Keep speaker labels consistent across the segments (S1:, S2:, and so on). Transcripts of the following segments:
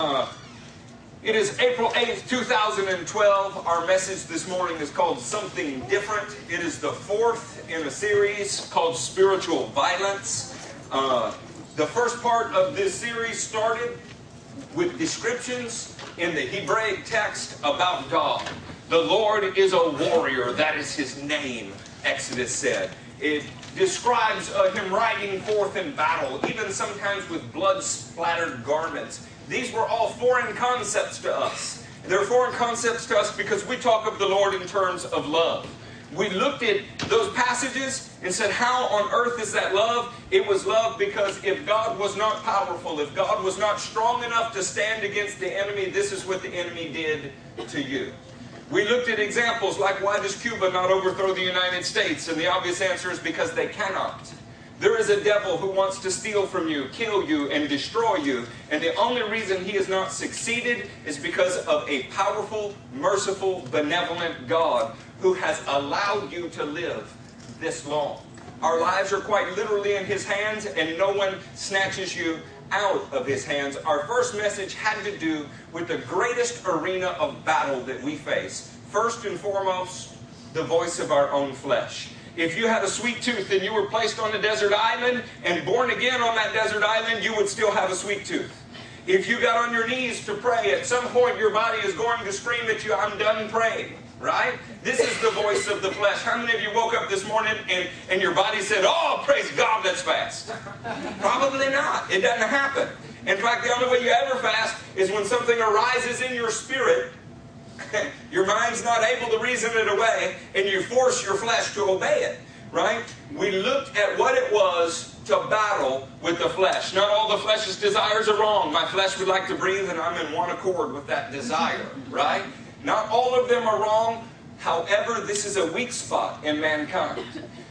S1: Uh, it is April 8th, 2012. Our message this morning is called Something Different. It is the fourth in a series called Spiritual Violence. Uh, the first part of this series started with descriptions in the Hebraic text about God. The Lord is a warrior, that is his name, Exodus said. It describes uh, him riding forth in battle, even sometimes with blood splattered garments. These were all foreign concepts to us. They're foreign concepts to us because we talk of the Lord in terms of love. We looked at those passages and said, How on earth is that love? It was love because if God was not powerful, if God was not strong enough to stand against the enemy, this is what the enemy did to you. We looked at examples like why does Cuba not overthrow the United States? And the obvious answer is because they cannot. There is a devil who wants to steal from you, kill you, and destroy you. And the only reason he has not succeeded is because of a powerful, merciful, benevolent God who has allowed you to live this long. Our lives are quite literally in his hands, and no one snatches you out of his hands. Our first message had to do with the greatest arena of battle that we face. First and foremost, the voice of our own flesh. If you had a sweet tooth and you were placed on a desert island and born again on that desert island, you would still have a sweet tooth. If you got on your knees to pray, at some point your body is going to scream at you, I'm done praying. Right? This is the voice of the flesh. How many of you woke up this morning and, and your body said, Oh, praise God, that's fast? Probably not. It doesn't happen. In fact, the only way you ever fast is when something arises in your spirit your mind's not able to reason it away, and you force your flesh to obey it. Right? We looked at what it was to battle with the flesh. Not all the flesh's desires are wrong. My flesh would like to breathe, and I'm in one accord with that desire. Right? Not all of them are wrong. However, this is a weak spot in mankind.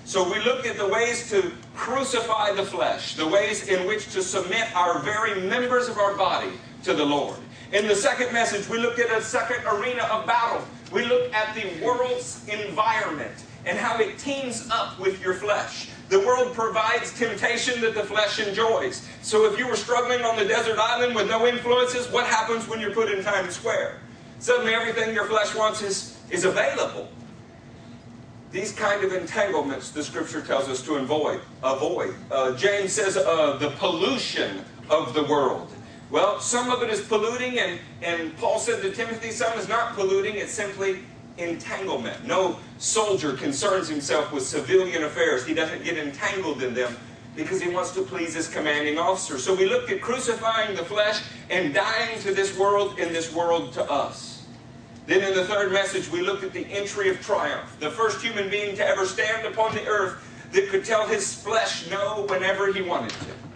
S1: So we look at the ways to crucify the flesh, the ways in which to submit our very members of our body to the Lord. In the second message, we looked at a second arena of battle. We looked at the world's environment and how it teams up with your flesh. The world provides temptation that the flesh enjoys. So if you were struggling on the desert island with no influences, what happens when you're put in Times Square? Suddenly everything your flesh wants is, is available. These kind of entanglements, the scripture tells us to avoid. avoid. Uh, James says uh, the pollution of the world. Well, some of it is polluting, and, and Paul said to Timothy, some is not polluting, it's simply entanglement. No soldier concerns himself with civilian affairs. He doesn't get entangled in them because he wants to please his commanding officer. So we looked at crucifying the flesh and dying to this world and this world to us. Then in the third message, we looked at the entry of triumph. The first human being to ever stand upon the earth that could tell his flesh no whenever he wanted to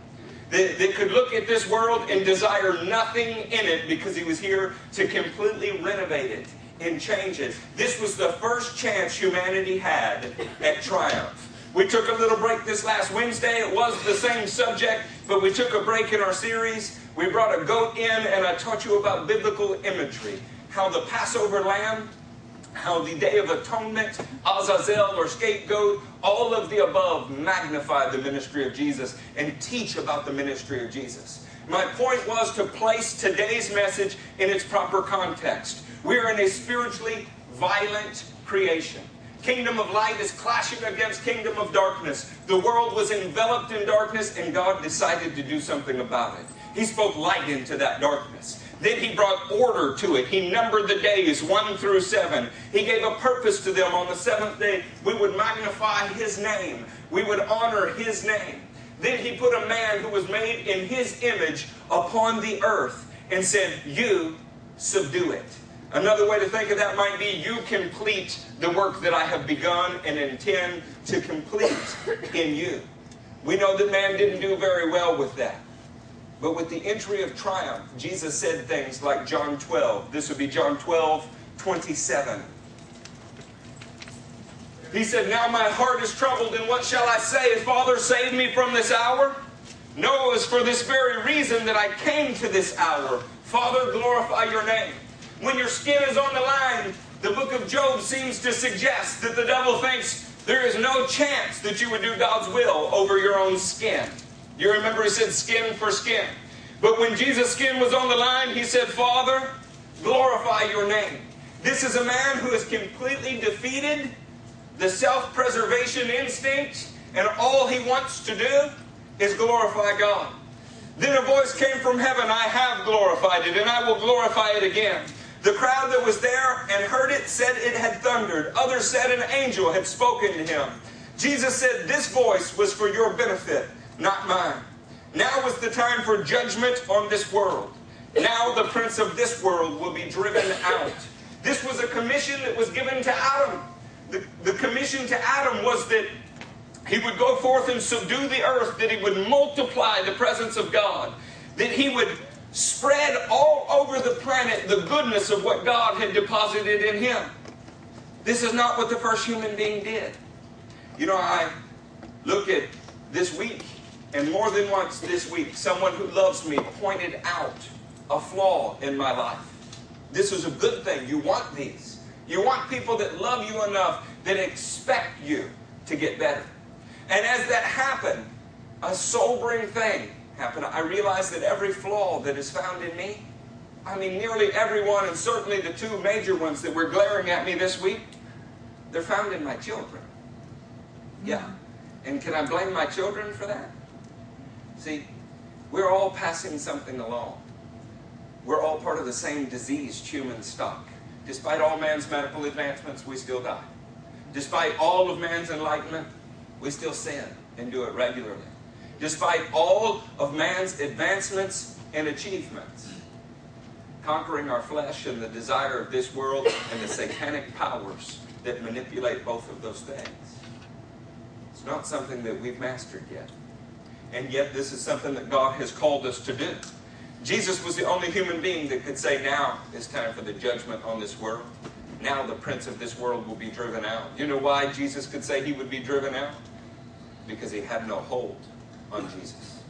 S1: that, that could look at this world and desire nothing in it because he was here to completely renovate it and change it. This was the first chance humanity had at triumph. We took a little break this last Wednesday. It was the same subject, but we took a break in our series. We brought a goat in, and I taught you about biblical imagery. How the Passover lamb how the Day of Atonement, Azazel or scapegoat, all of the above magnify the ministry of Jesus and teach about the ministry of Jesus. My point was to place today's message in its proper context. We are in a spiritually violent creation. Kingdom of light is clashing against kingdom of darkness. The world was enveloped in darkness and God decided to do something about it. He spoke light into that darkness. Then he brought order to it. He numbered the days, one through seven. He gave a purpose to them. On the seventh day, we would magnify his name, we would honor his name. Then he put a man who was made in his image upon the earth and said, You subdue it. Another way to think of that might be you complete the work that I have begun and intend to complete in you. We know that man didn't do very well with that. But with the entry of triumph, Jesus said things like John 12. This would be John 12, 27. He said, Now my heart is troubled, and what shall I say? Father, save me from this hour? No, it was for this very reason that I came to this hour. Father, glorify your name. When your skin is on the line, the book of Job seems to suggest that the devil thinks there is no chance that you would do God's will over your own skin. You remember he said skin for skin. But when Jesus' skin was on the line, he said, Father, glorify your name. This is a man who has completely defeated the self preservation instinct, and all he wants to do is glorify God. Then a voice came from heaven I have glorified it, and I will glorify it again. The crowd that was there and heard it said it had thundered. Others said an angel had spoken to him. Jesus said, This voice was for your benefit, not mine. Now is the time for judgment on this world. Now the prince of this world will be driven out. This was a commission that was given to Adam. The, the commission to Adam was that he would go forth and subdue the earth, that he would multiply the presence of God, that he would spread all over the planet the goodness of what God had deposited in him. This is not what the first human being did. You know, I look at this week and more than once this week, someone who loves me pointed out a flaw in my life. This is a good thing. You want these. You want people that love you enough that expect you to get better. And as that happened, a sobering thing happened. I realized that every flaw that is found in me, I mean, nearly every one, and certainly the two major ones that were glaring at me this week, they're found in my children. Yeah. Mm-hmm. And can I blame my children for that? See, we're all passing something along. We're all part of the same diseased human stock. Despite all man's medical advancements, we still die. Despite all of man's enlightenment, we still sin and do it regularly. Despite all of man's advancements and achievements, conquering our flesh and the desire of this world and the satanic powers that manipulate both of those things. It's not something that we've mastered yet. And yet, this is something that God has called us to do. Jesus was the only human being that could say, Now it's time for the judgment on this world. Now the prince of this world will be driven out. You know why Jesus could say he would be driven out? Because he had no hold on Jesus.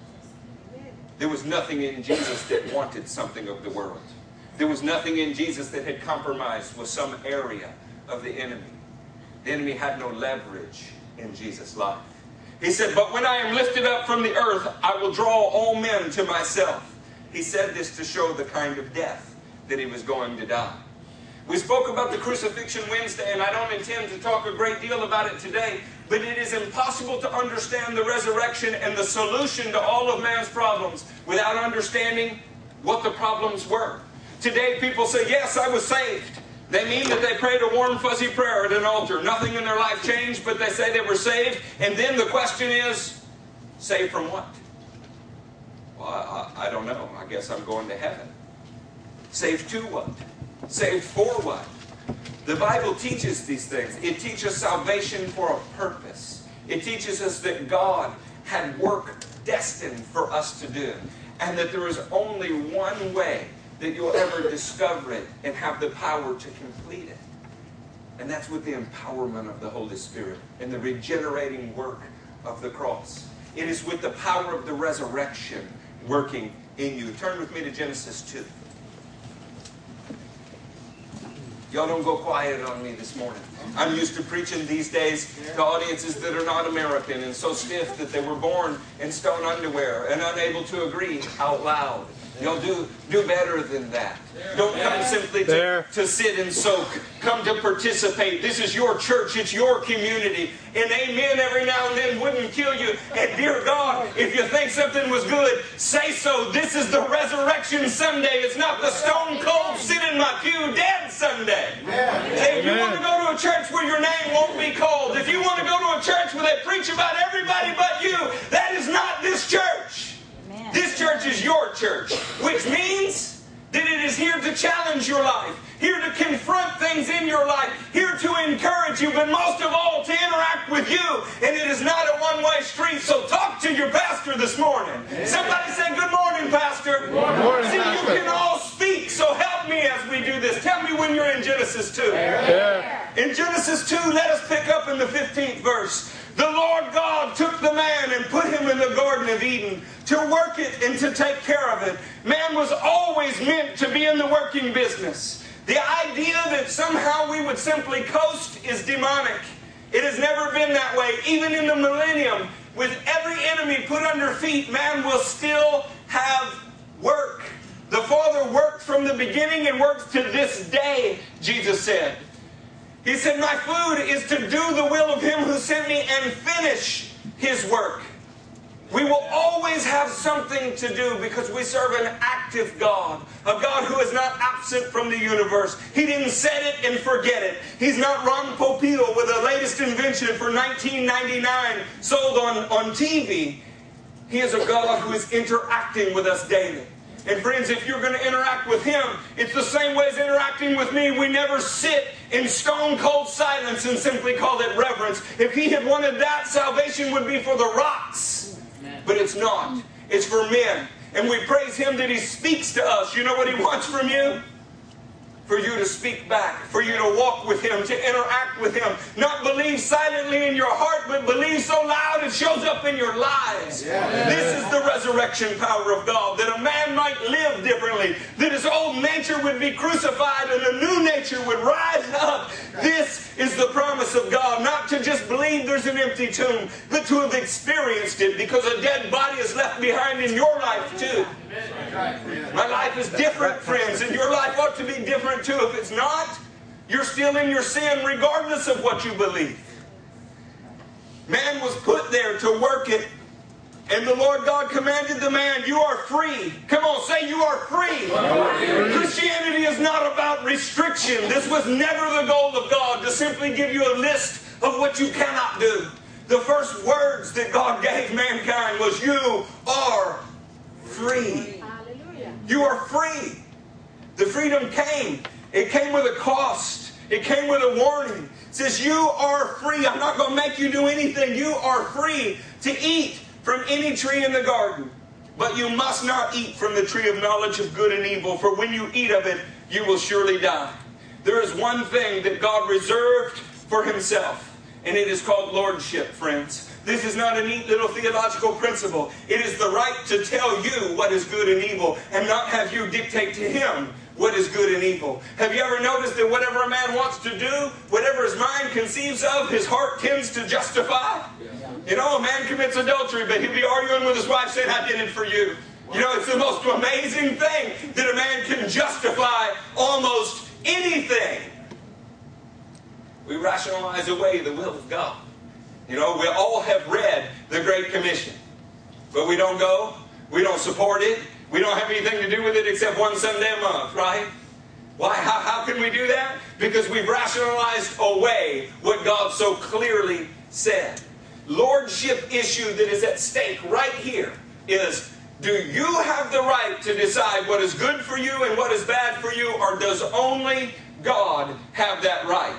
S1: There was nothing in Jesus that wanted something of the world. There was nothing in Jesus that had compromised with some area of the enemy. The enemy had no leverage in Jesus' life. He said, But when I am lifted up from the earth, I will draw all men to myself. He said this to show the kind of death that he was going to die. We spoke about the crucifixion Wednesday, and I don't intend to talk a great deal about it today, but it is impossible to understand the resurrection and the solution to all of man's problems without understanding what the problems were. Today, people say, Yes, I was saved. They mean that they prayed a warm, fuzzy prayer at an altar. Nothing in their life changed, but they say they were saved. And then the question is, saved from what? Well, I, I don't know. I guess I'm going to heaven. Saved to what? Saved for what? The Bible teaches these things. It teaches salvation for a purpose. It teaches us that God had work destined for us to do. And that there is only one way that you'll ever discover it and have the power to complete it. And that's with the empowerment of the Holy Spirit and the regenerating work of the cross. It is with the power of the resurrection working in you. Turn with me to Genesis 2. Y'all don't go quiet on me this morning. I'm used to preaching these days to audiences that are not American and so stiff that they were born in stone underwear and unable to agree out loud. Y'all do, do better than that. Don't come simply to, to sit and soak. Come to participate. This is your church. It's your community. And amen every now and then wouldn't kill you. And dear God, if you think something was good, say so. This is the resurrection Sunday. It's not the stone cold sit in my pew dead Sunday. If you want to go to a church where your name won't be called, if you want to go to a church where they preach about everybody but you, that is not this church. This church is your church, which means that it is here to challenge your life, here to confront things in your life, here to encourage you, but most of all to interact with you. And it is not a one way street, so talk to your pastor this morning. Somebody say, Good morning, Pastor. Good morning, See, pastor. you can all speak, so help me as we do this. Tell me when you're in Genesis 2. Yeah. In Genesis 2, let us pick up in the 15th verse. The Lord God took the man and put him in the Garden of Eden to work it and to take care of it. Man was always meant to be in the working business. The idea that somehow we would simply coast is demonic. It has never been that way. Even in the millennium, with every enemy put under feet, man will still have work. The Father worked from the beginning and works to this day, Jesus said. He said, My food is to do the will of Him who sent me and finish His work. We will always have something to do because we serve an active God, a God who is not absent from the universe. He didn't set it and forget it. He's not Ron Popeil with the latest invention for 1999 sold on, on TV. He is a God who is interacting with us daily. And friends, if you're going to interact with Him, it's the same way as interacting with me. We never sit in stone cold silence and simply call it reverence. If He had wanted that, salvation would be for the rocks. But it's not. It's for men. And we praise Him that He speaks to us. You know what He wants from you? For you to speak back, for you to walk with Him, to interact with Him. Not believe silently in your heart, but believe so loud it shows up in your lives. Yeah. This is the resurrection power of God, that a man might live differently, that his old nature would be crucified and a new nature would rise up. This is the promise of God, not to just believe there's an empty tomb, but to have experienced it because a dead body is left behind in your life too. My life is different, friends, and your life ought to be different too. If it's not, you're still in your sin regardless of what you believe. Man was put there to work it, and the Lord God commanded the man, You are free. Come on, say, You are free. Christianity is not about restriction. This was never the goal of God to simply give you a list of what you cannot do. The first words that God gave mankind was, You are free. You are free. The freedom came. It came with a cost. It came with a warning. It says, You are free. I'm not going to make you do anything. You are free to eat from any tree in the garden. But you must not eat from the tree of knowledge of good and evil, for when you eat of it, you will surely die. There is one thing that God reserved for Himself, and it is called lordship, friends. This is not a neat little theological principle. It is the right to tell you what is good and evil and not have you dictate to him what is good and evil. Have you ever noticed that whatever a man wants to do, whatever his mind conceives of, his heart tends to justify? You know, a man commits adultery, but he'll be arguing with his wife saying, I did it for you. You know, it's the most amazing thing that a man can justify almost anything. We rationalize away the will of God. You know, we all have read the Great Commission, but we don't go, we don't support it, we don't have anything to do with it except one Sunday a month, right? Why? How, how can we do that? Because we've rationalized away what God so clearly said. Lordship issue that is at stake right here is do you have the right to decide what is good for you and what is bad for you, or does only God have that right?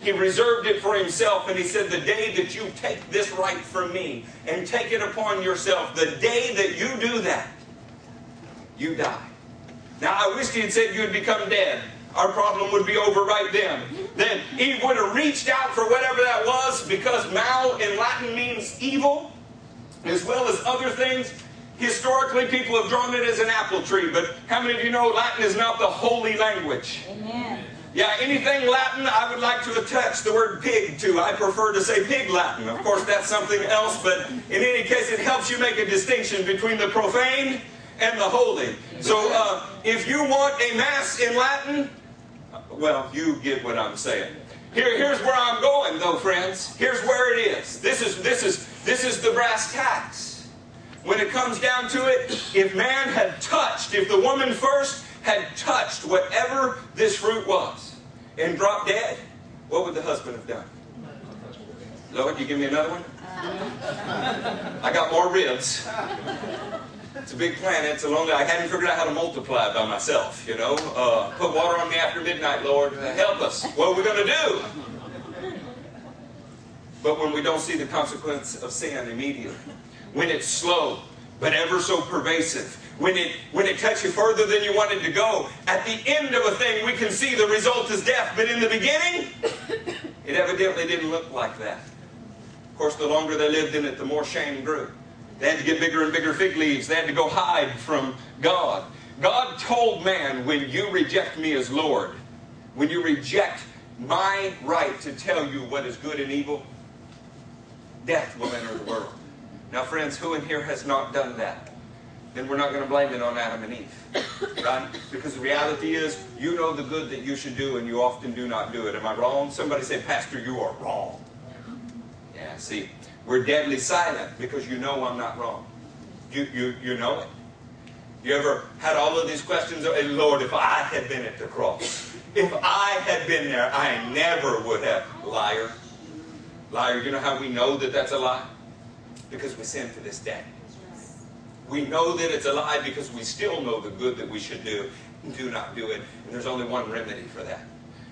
S1: He reserved it for himself, and he said, The day that you take this right from me and take it upon yourself, the day that you do that, you die. Now, I wish he had said you had become dead. Our problem would be over right then. Then Eve would have reached out for whatever that was because mal in Latin means evil, as well as other things. Historically, people have drawn it as an apple tree, but how many of you know Latin is not the holy language? Amen. Yeah, anything Latin I would like to attach the word pig to. I prefer to say pig Latin. Of course, that's something else, but in any case, it helps you make a distinction between the profane and the holy. So uh, if you want a Mass in Latin, well, you get what I'm saying. Here, here's where I'm going, though, friends. Here's where it is. This is this is this is the brass tacks. When it comes down to it, if man had touched, if the woman first had touched whatever this fruit was and dropped dead, what would the husband have done? Lord, you give me another one? I got more ribs. It's a big planet. It's a lonely. I hadn't figured out how to multiply by myself. You know, uh, put water on me after midnight, Lord. Help us. What are we going to do? But when we don't see the consequence of sin immediately, when it's slow but ever so pervasive, when it when it cuts you further than you wanted to go. At the end of a thing, we can see the result is death. But in the beginning, it evidently didn't look like that. Of course, the longer they lived in it, the more shame grew. They had to get bigger and bigger fig leaves. They had to go hide from God. God told man, when you reject me as Lord, when you reject my right to tell you what is good and evil, death will enter the world. Now, friends, who in here has not done that? then we're not going to blame it on Adam and Eve. Right? Because the reality is, you know the good that you should do, and you often do not do it. Am I wrong? Somebody say, Pastor, you are wrong. Yeah, see, we're deadly silent because you know I'm not wrong. You, you, you know it. You ever had all of these questions? Hey, Lord, if I had been at the cross, if I had been there, I never would have. Liar. Liar. You know how we know that that's a lie? Because we sin to this day. We know that it's a lie because we still know the good that we should do and do not do it. And there's only one remedy for that.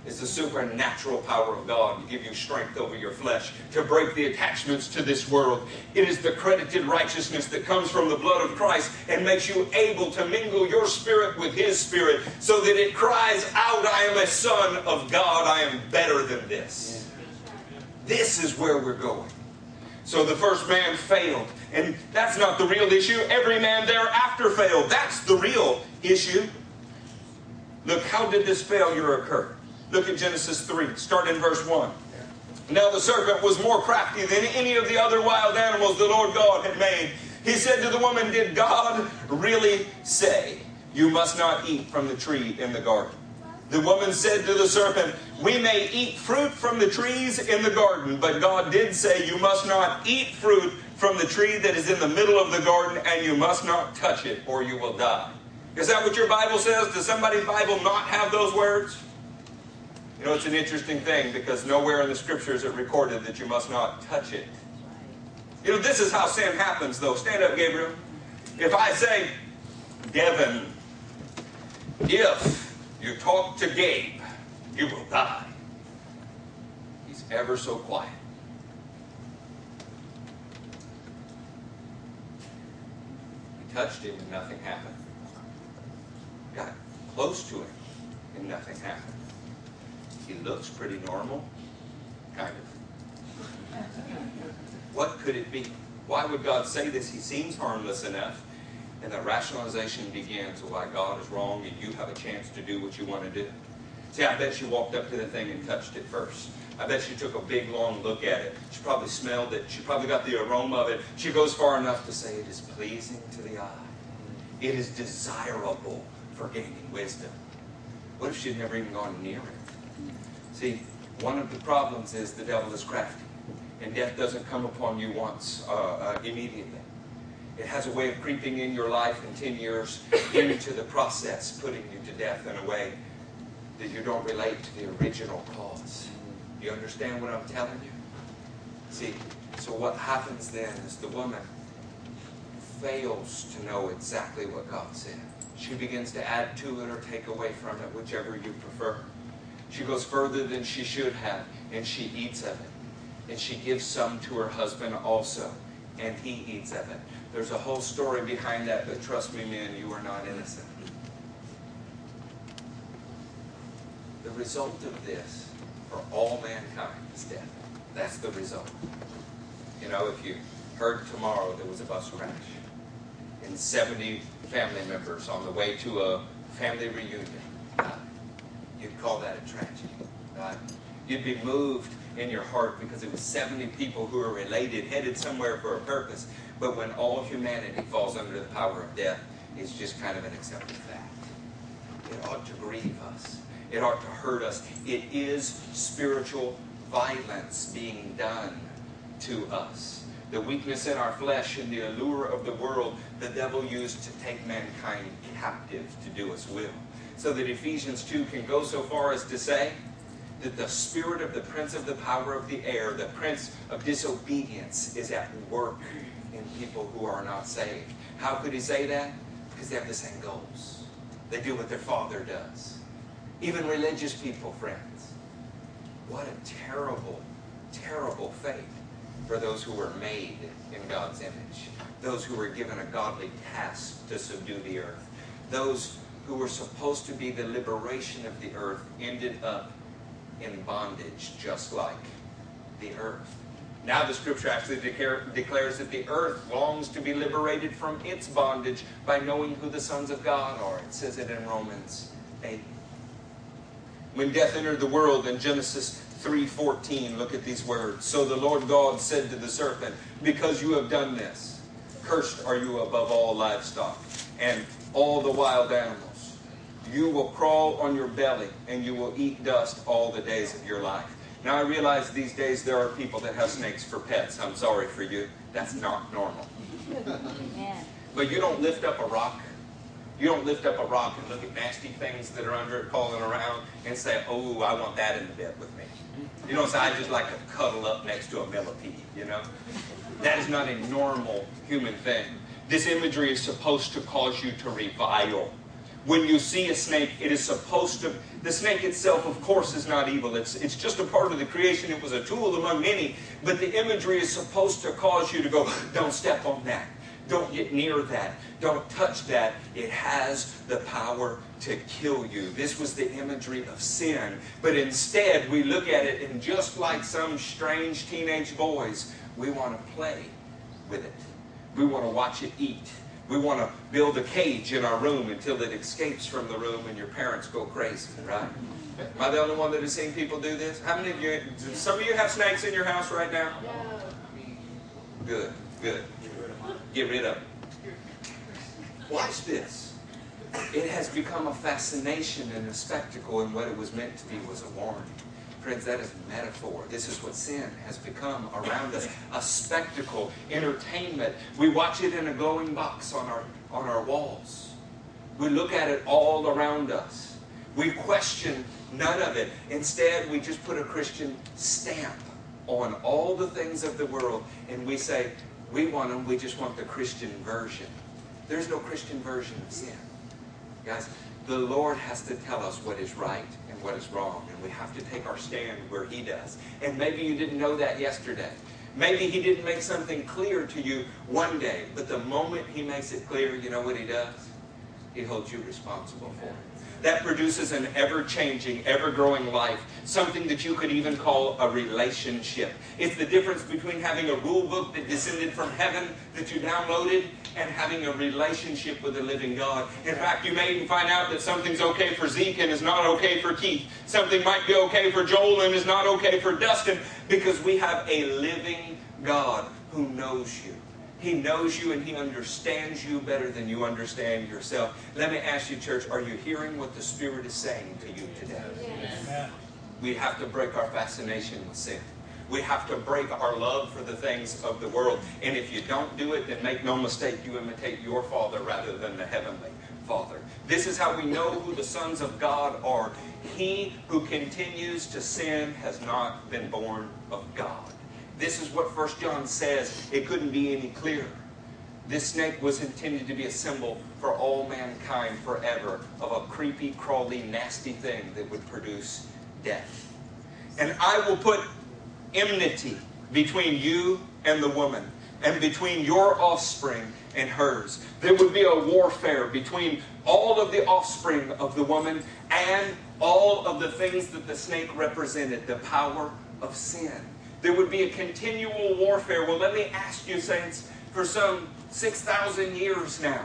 S1: It's the supernatural power of God to give you strength over your flesh, to break the attachments to this world. It is the credited righteousness that comes from the blood of Christ and makes you able to mingle your spirit with His spirit so that it cries out, I am a son of God, I am better than this. This is where we're going. So the first man failed. And that's not the real issue. Every man thereafter failed. That's the real issue. Look, how did this failure occur? Look at Genesis 3. Start in verse 1. Now the serpent was more crafty than any of the other wild animals the Lord God had made. He said to the woman, Did God really say, You must not eat from the tree in the garden? The woman said to the serpent, We may eat fruit from the trees in the garden, but God did say, You must not eat fruit from the tree that is in the middle of the garden, and you must not touch it, or you will die. Is that what your Bible says? Does somebody's Bible not have those words? You know, it's an interesting thing because nowhere in the scriptures it recorded that you must not touch it. You know, this is how sin happens, though. Stand up, Gabriel. If I say, Devin, if you talk to Gabe, you will die. He's ever so quiet. We touched him and nothing happened. Got close to him and nothing happened. He looks pretty normal. Kind of. What could it be? Why would God say this? He seems harmless enough. And the rationalization begins why God is wrong and you have a chance to do what you want to do. See, I bet she walked up to the thing and touched it first. I bet she took a big, long look at it. She probably smelled it. She probably got the aroma of it. She goes far enough to say it is pleasing to the eye. It is desirable for gaining wisdom. What if she'd never even gone near it? See, one of the problems is the devil is crafty, and death doesn't come upon you once uh, uh, immediately. It has a way of creeping in your life in 10 years into the process, putting you to death in a way that you don't relate to the original cause. You understand what I'm telling you? See, so what happens then is the woman fails to know exactly what God said. She begins to add to it or take away from it, whichever you prefer. She goes further than she should have, and she eats of it. And she gives some to her husband also, and he eats of it. There's a whole story behind that, but trust me, man, you are not innocent. The result of this for all mankind is death. That's the result. You know, if you heard tomorrow there was a bus crash and 70 family members on the way to a family reunion, you'd call that a tragedy. Uh, you'd be moved in your heart because it was 70 people who are related, headed somewhere for a purpose. But when all humanity falls under the power of death, it's just kind of an accepted fact. It ought to grieve us. It ought to hurt us. It is spiritual violence being done to us. The weakness in our flesh and the allure of the world, the devil used to take mankind captive to do his will so that Ephesians 2 can go so far as to say that the spirit of the prince of the power of the air, the prince of disobedience, is at work in people who are not saved. How could he say that? Because they have the same goals. They do what their father does. Even religious people, friends. What a terrible, terrible fate for those who were made in God's image. Those who were given a godly task to subdue the earth. Those who were supposed to be the liberation of the earth ended up in bondage just like the earth. Now the scripture actually declare, declares that the earth longs to be liberated from its bondage by knowing who the sons of God are. It says it in Romans 8. When death entered the world in Genesis 3:14, look at these words. So the Lord God said to the serpent, "Because you have done this, cursed are you above all livestock." and all the wild animals. You will crawl on your belly and you will eat dust all the days of your life. Now, I realize these days there are people that have snakes for pets. I'm sorry for you. That's not normal. But you don't lift up a rock. You don't lift up a rock and look at nasty things that are under it crawling around and say, oh, I want that in the bed with me. You know, so I just like to cuddle up next to a millipede, you know? That is not a normal human thing. This imagery is supposed to cause you to revile when you see a snake, it is supposed to, the snake itself, of course, is not evil. It's, it's just a part of the creation. It was a tool among many. But the imagery is supposed to cause you to go, don't step on that. Don't get near that. Don't touch that. It has the power to kill you. This was the imagery of sin. But instead, we look at it, and just like some strange teenage boys, we want to play with it. We want to watch it eat. We want to build a cage in our room until it escapes from the room and your parents go crazy, right? Am I the only one that has seen people do this? How many of you, some of you have snakes in your house right now? Good, good. Get rid of them. Watch this. It has become a fascination and a spectacle, and what it was meant to be was a warning. Friends, that is metaphor. This is what sin has become around us. A spectacle, entertainment. We watch it in a glowing box on our, on our walls. We look at it all around us. We question none of it. Instead, we just put a Christian stamp on all the things of the world and we say, we want them, we just want the Christian version. There's no Christian version of sin. Guys, the Lord has to tell us what is right and what is wrong. And we have to take our stand where He does. And maybe you didn't know that yesterday. Maybe He didn't make something clear to you one day. But the moment He makes it clear, you know what He does? He holds you responsible for it that produces an ever changing, ever growing life. Something that you could even call a relationship. It's the difference between having a rule book that descended from heaven that you downloaded and having a relationship with the living God. In fact, you may even find out that something's okay for Zeke and is not okay for Keith. Something might be okay for Joel and is not okay for Dustin because we have a living God who knows you. He knows you and He understands you better than you understand yourself. Let me ask you, church, are you hearing what the Spirit is saying to you today? Yes. We have to break our fascination with sin. We have to break our love for the things of the world. And if you don't do it, then make no mistake, you imitate your Father rather than the Heavenly Father. This is how we know who the sons of God are. He who continues to sin has not been born of God. This is what First John says. It couldn't be any clearer. This snake was intended to be a symbol for all mankind forever of a creepy, crawly, nasty thing that would produce death. And I will put enmity between you and the woman, and between your offspring and hers. There would be a warfare between all of the offspring of the woman and all of the things that the snake represented the power of sin. There would be a continual warfare. Well, let me ask you, saints, for some 6,000 years now,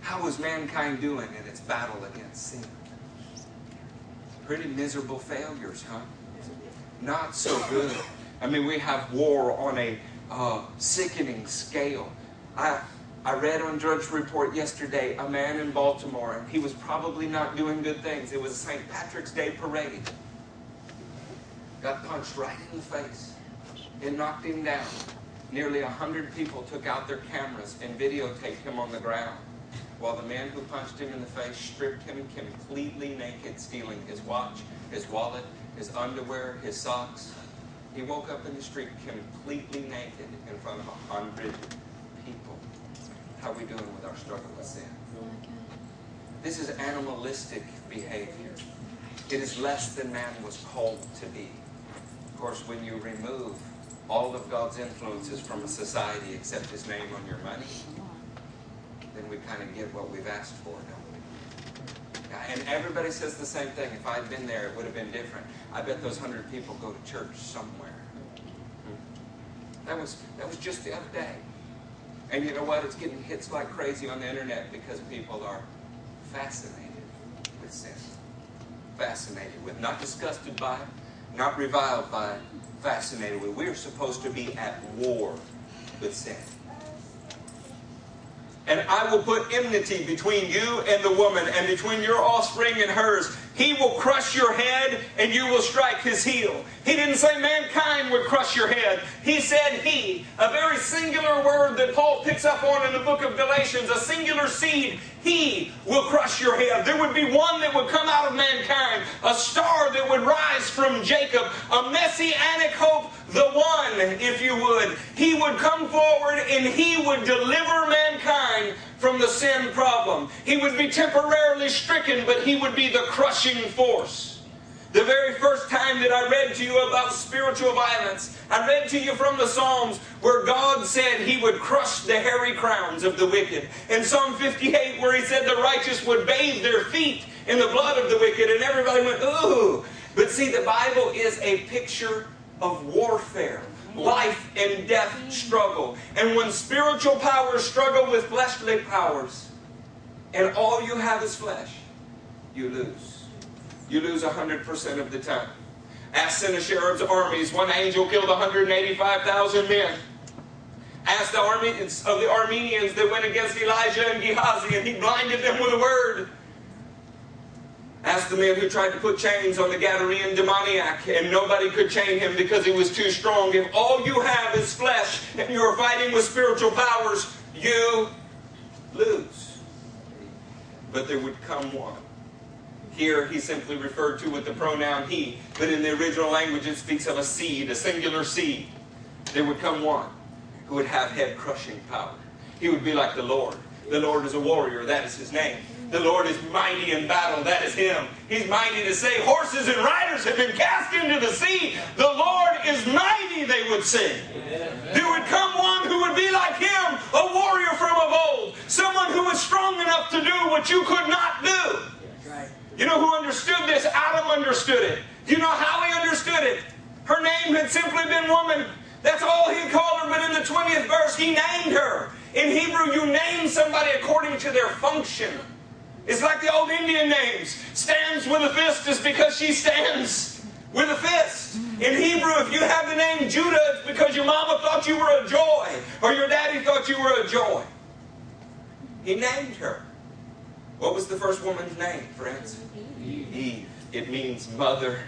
S1: how is mankind doing in its battle against sin? Pretty miserable failures, huh? Not so good. I mean, we have war on a uh, sickening scale. I, I read on Drudge Report yesterday a man in Baltimore, and he was probably not doing good things. It was a St. Patrick's Day parade got punched right in the face. It knocked him down. Nearly a hundred people took out their cameras and videotaped him on the ground while the man who punched him in the face stripped him completely naked, stealing his watch, his wallet, his underwear, his socks. He woke up in the street completely naked in front of a hundred people. How are we doing with our struggle with sin? This is animalistic behavior. It is less than man was called to be Of course, when you remove all of God's influences from a society except His name on your money, then we kind of get what we've asked for? And everybody says the same thing. If I'd been there, it would have been different. I bet those hundred people go to church somewhere. That was that was just the other day. And you know what? It's getting hits like crazy on the internet because people are fascinated with sin. Fascinated with, not disgusted by it, not reviled by, fascinated with. We're supposed to be at war with sin. And I will put enmity between you and the woman, and between your offspring and hers. He will crush your head, and you will strike his heel. He didn't say mankind would crush your head. He said he, a very singular word that Paul picks up on in the book of Galatians, a singular seed. He will crush your head. There would be one that would come out of mankind, a star that would rise from Jacob, a messianic hope, the one, if you would. He would come forward and he would deliver mankind from the sin problem. He would be temporarily stricken, but he would be the crushing force. The very first time that I read to you about spiritual violence, I read to you from the Psalms where God said he would crush the hairy crowns of the wicked. In Psalm 58, where he said the righteous would bathe their feet in the blood of the wicked, and everybody went, ooh. But see, the Bible is a picture of warfare life and death struggle. And when spiritual powers struggle with fleshly powers, and all you have is flesh, you lose. You lose 100% of the time. Ask Sennacherib's armies, one angel killed 185,000 men. Ask the army of the Arameans that went against Elijah and Gehazi, and he blinded them with a word. Ask the man who tried to put chains on the Gadarene demoniac, and nobody could chain him because he was too strong. If all you have is flesh and you are fighting with spiritual powers, you lose. But there would come one. Here he simply referred to with the pronoun he, but in the original language it speaks of a seed, a singular seed. There would come one who would have head crushing power. He would be like the Lord. The Lord is a warrior, that is his name. The Lord is mighty in battle. That is Him. He's mighty to say, Horses and riders have been cast into the sea. The Lord is mighty, they would sing. There would come one who would be like Him, a warrior from of old. Someone who was strong enough to do what you could not do. You know who understood this? Adam understood it. You know how he understood it? Her name had simply been woman. That's all he called her, but in the 20th verse, he named her. In Hebrew, you name somebody according to their function. It's like the old Indian names. Stands with a fist is because she stands with a fist. In Hebrew, if you have the name Judah, it's because your mama thought you were a joy or your daddy thought you were a joy. He named her. What was the first woman's name, friends? Eve. Eve. It means mother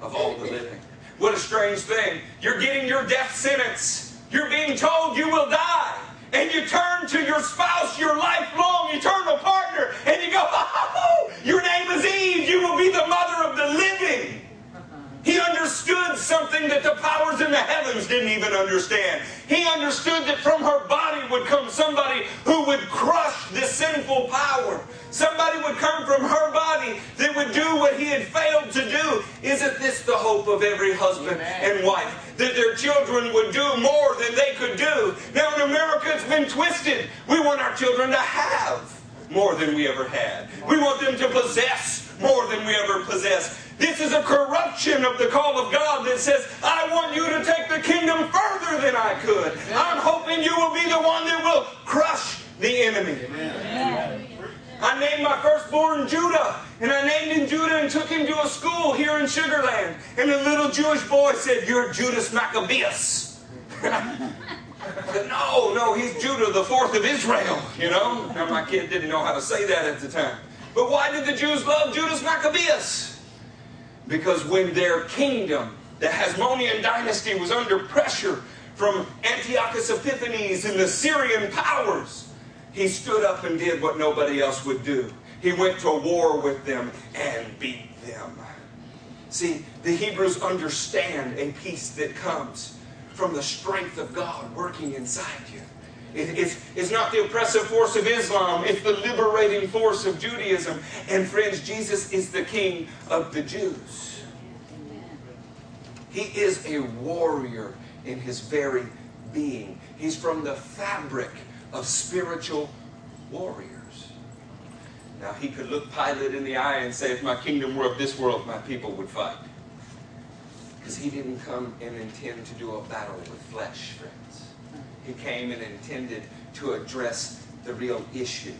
S1: of all the living. What a strange thing. You're getting your death sentence. You're being told you will die and you turn to your spouse, your lifelong eternal partner, and you go, oh, your name is Eve. You will be the mother of the living. He understood something that the powers in the heavens didn't even understand. He understood that from her body would come somebody who would crush this sinful power. Somebody would come from her body that would do what he had failed to do. Isn't this the hope of every husband Amen. and wife? that their children would do more than they could do. Now in America it's been twisted. We want our children to have more than we ever had. We want them to possess more than we ever possessed. This is a corruption of the call of God that says, I want you to take the kingdom further than I could. I'm hoping you will be the one that will crush the enemy. Amen. I named my firstborn Judah. And I named him Judah and took him to a school here in Sugar Land. And the little Jewish boy said, You're Judas Maccabeus. no, no, he's Judah, the fourth of Israel, you know? Now, my kid didn't know how to say that at the time. But why did the Jews love Judas Maccabeus? Because when their kingdom, the Hasmonean dynasty, was under pressure from Antiochus Epiphanes and the Syrian powers, he stood up and did what nobody else would do. He went to war with them and beat them. See, the Hebrews understand a peace that comes from the strength of God working inside. It, it's, it's not the oppressive force of Islam, it's the liberating force of Judaism. And friends, Jesus is the King of the Jews. He is a warrior in his very being. He's from the fabric of spiritual warriors. Now, he could look Pilate in the eye and say, if my kingdom were of this world, my people would fight. Because he didn't come and intend to do a battle with flesh, friends. Came and intended to address the real issue.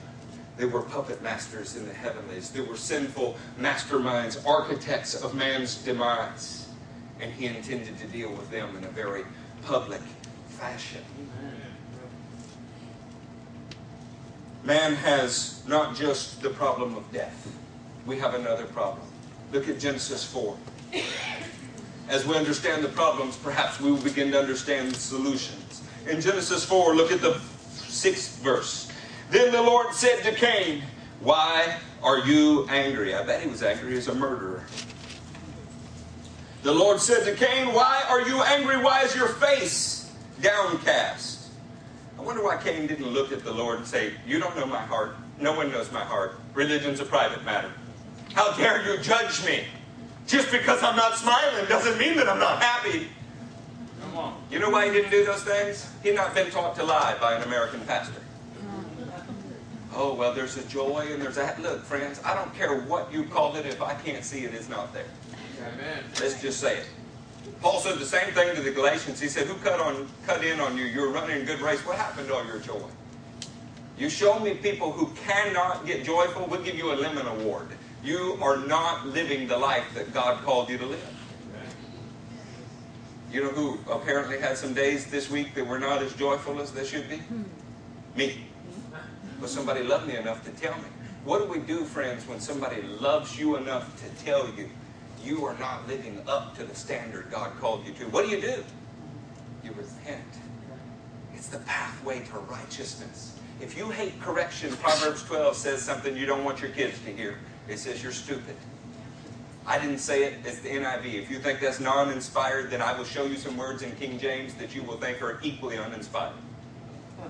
S1: There were puppet masters in the heavenlies. There were sinful masterminds, architects of man's demise. And he intended to deal with them in a very public fashion. man has not just the problem of death, we have another problem. Look at Genesis 4. As we understand the problems, perhaps we will begin to understand the solutions. In Genesis 4, look at the sixth verse. Then the Lord said to Cain, Why are you angry? I bet he was angry as a murderer. The Lord said to Cain, Why are you angry? Why is your face downcast? I wonder why Cain didn't look at the Lord and say, You don't know my heart. No one knows my heart. Religion's a private matter. How dare you judge me? Just because I'm not smiling doesn't mean that I'm not happy. You know why he didn't do those things? He'd not been taught to lie by an American pastor. Oh, well, there's a joy and there's a. Look, friends, I don't care what you call it. If I can't see it, it's not there. Amen. Let's just say it. Paul said the same thing to the Galatians. He said, Who cut on cut in on you? You're running a good race. What happened to all your joy? You show me people who cannot get joyful, we'll give you a lemon award. You are not living the life that God called you to live. You know who apparently had some days this week that were not as joyful as they should be? Hmm. Me. But somebody loved me enough to tell me. What do we do, friends, when somebody loves you enough to tell you you are not living up to the standard God called you to. What do you do? You repent. It's the pathway to righteousness. If you hate correction, Proverbs 12 says something you don't want your kids to hear. It says you're stupid. I didn't say it, it's the NIV. If you think that's non inspired, then I will show you some words in King James that you will think are equally uninspired.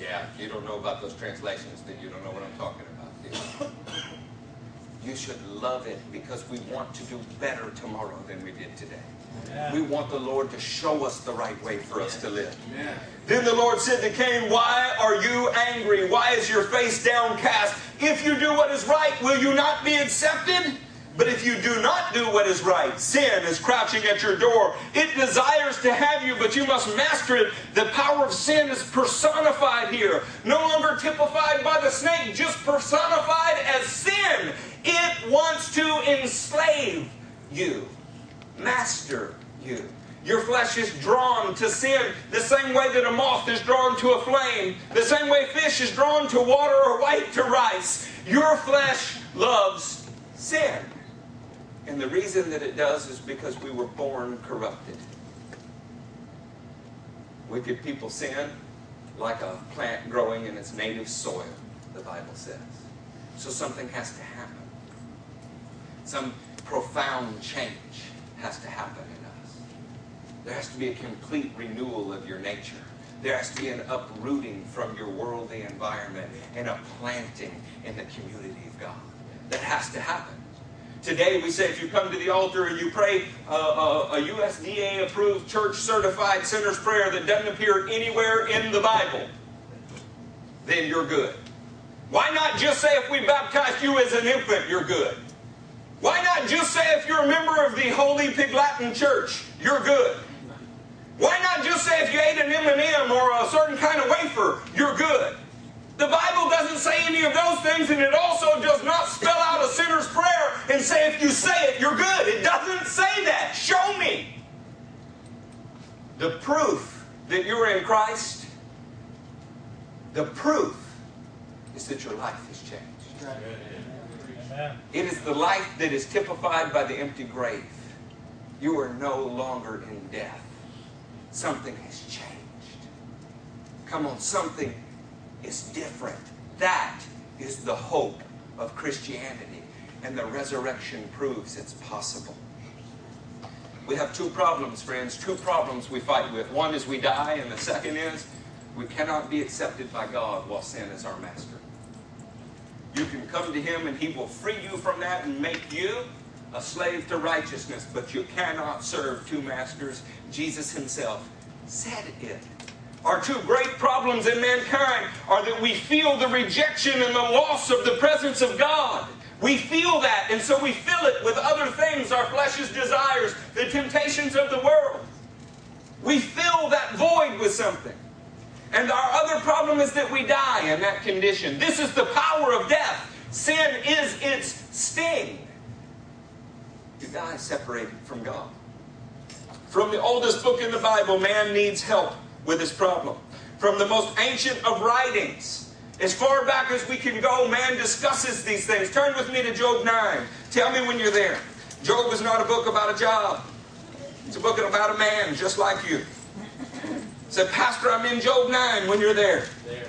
S1: Yeah, if you don't know about those translations, then you don't know what I'm talking about you should love it because we want to do better tomorrow than we did today. Yeah. We want the Lord to show us the right way for us to live. Yeah. Then the Lord said to Cain, Why are you angry? Why is your face downcast? If you do what is right, will you not be accepted? But if you do not do what is right, sin is crouching at your door. It desires to have you, but you must master it. The power of sin is personified here. No longer typified by the snake, just personified as sin. It wants to enslave you, master you. Your flesh is drawn to sin the same way that a moth is drawn to a flame, the same way fish is drawn to water or white to rice. Your flesh loves sin. And the reason that it does is because we were born corrupted. Wicked people sin like a plant growing in its native soil, the Bible says. So something has to happen. Some profound change has to happen in us. There has to be a complete renewal of your nature. There has to be an uprooting from your worldly environment and a planting in the community of God. That has to happen. Today, we say if you come to the altar and you pray uh, uh, a USDA approved, church certified sinner's prayer that doesn't appear anywhere in the Bible, then you're good. Why not just say if we baptized you as an infant, you're good? Why not just say if you're a member of the Holy Pig Latin Church, you're good? Why not just say if you ate an M&M or a certain kind of wafer, you're good? The Bible doesn't say any of those things, and it also does not spell out a sinner's prayer and say if you say it, you're good. It doesn't say that. Show me. The proof that you're in Christ, the proof is that your life has changed. It is the life that is typified by the empty grave. You are no longer in death. Something has changed. Come on, something is different. That is the hope of Christianity. And the resurrection proves it's possible. We have two problems, friends. Two problems we fight with. One is we die, and the second is we cannot be accepted by God while sin is our master. You can come to Him, and He will free you from that and make you a slave to righteousness, but you cannot serve two masters. Jesus Himself said it. Our two great problems in mankind are that we feel the rejection and the loss of the presence of God. We feel that, and so we fill it with other things, our flesh's desires, the temptations of the world. We fill that void with something. And our other problem is that we die in that condition. This is the power of death. Sin is its sting. You die separated from God. From the oldest book in the Bible, man needs help with this problem. From the most ancient of writings, As far back as we can go, man discusses these things. Turn with me to Job 9. Tell me when you're there. Job is not a book about a job. It's a book about a man just like you. Said, Pastor, I'm in Job 9 when you're there. there.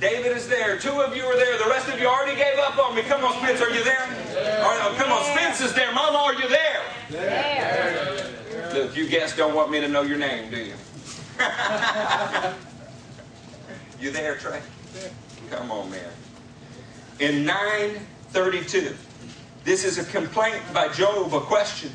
S1: David is there. Two of you are there. The rest of you already gave up on me. Come on, Spence, are you there? there. Come on, Spence is there. Mama, are you there? There. Look, you guests don't want me to know your name, do you? you there, Trey? Come on, man. In 932, this is a complaint by Job, a question.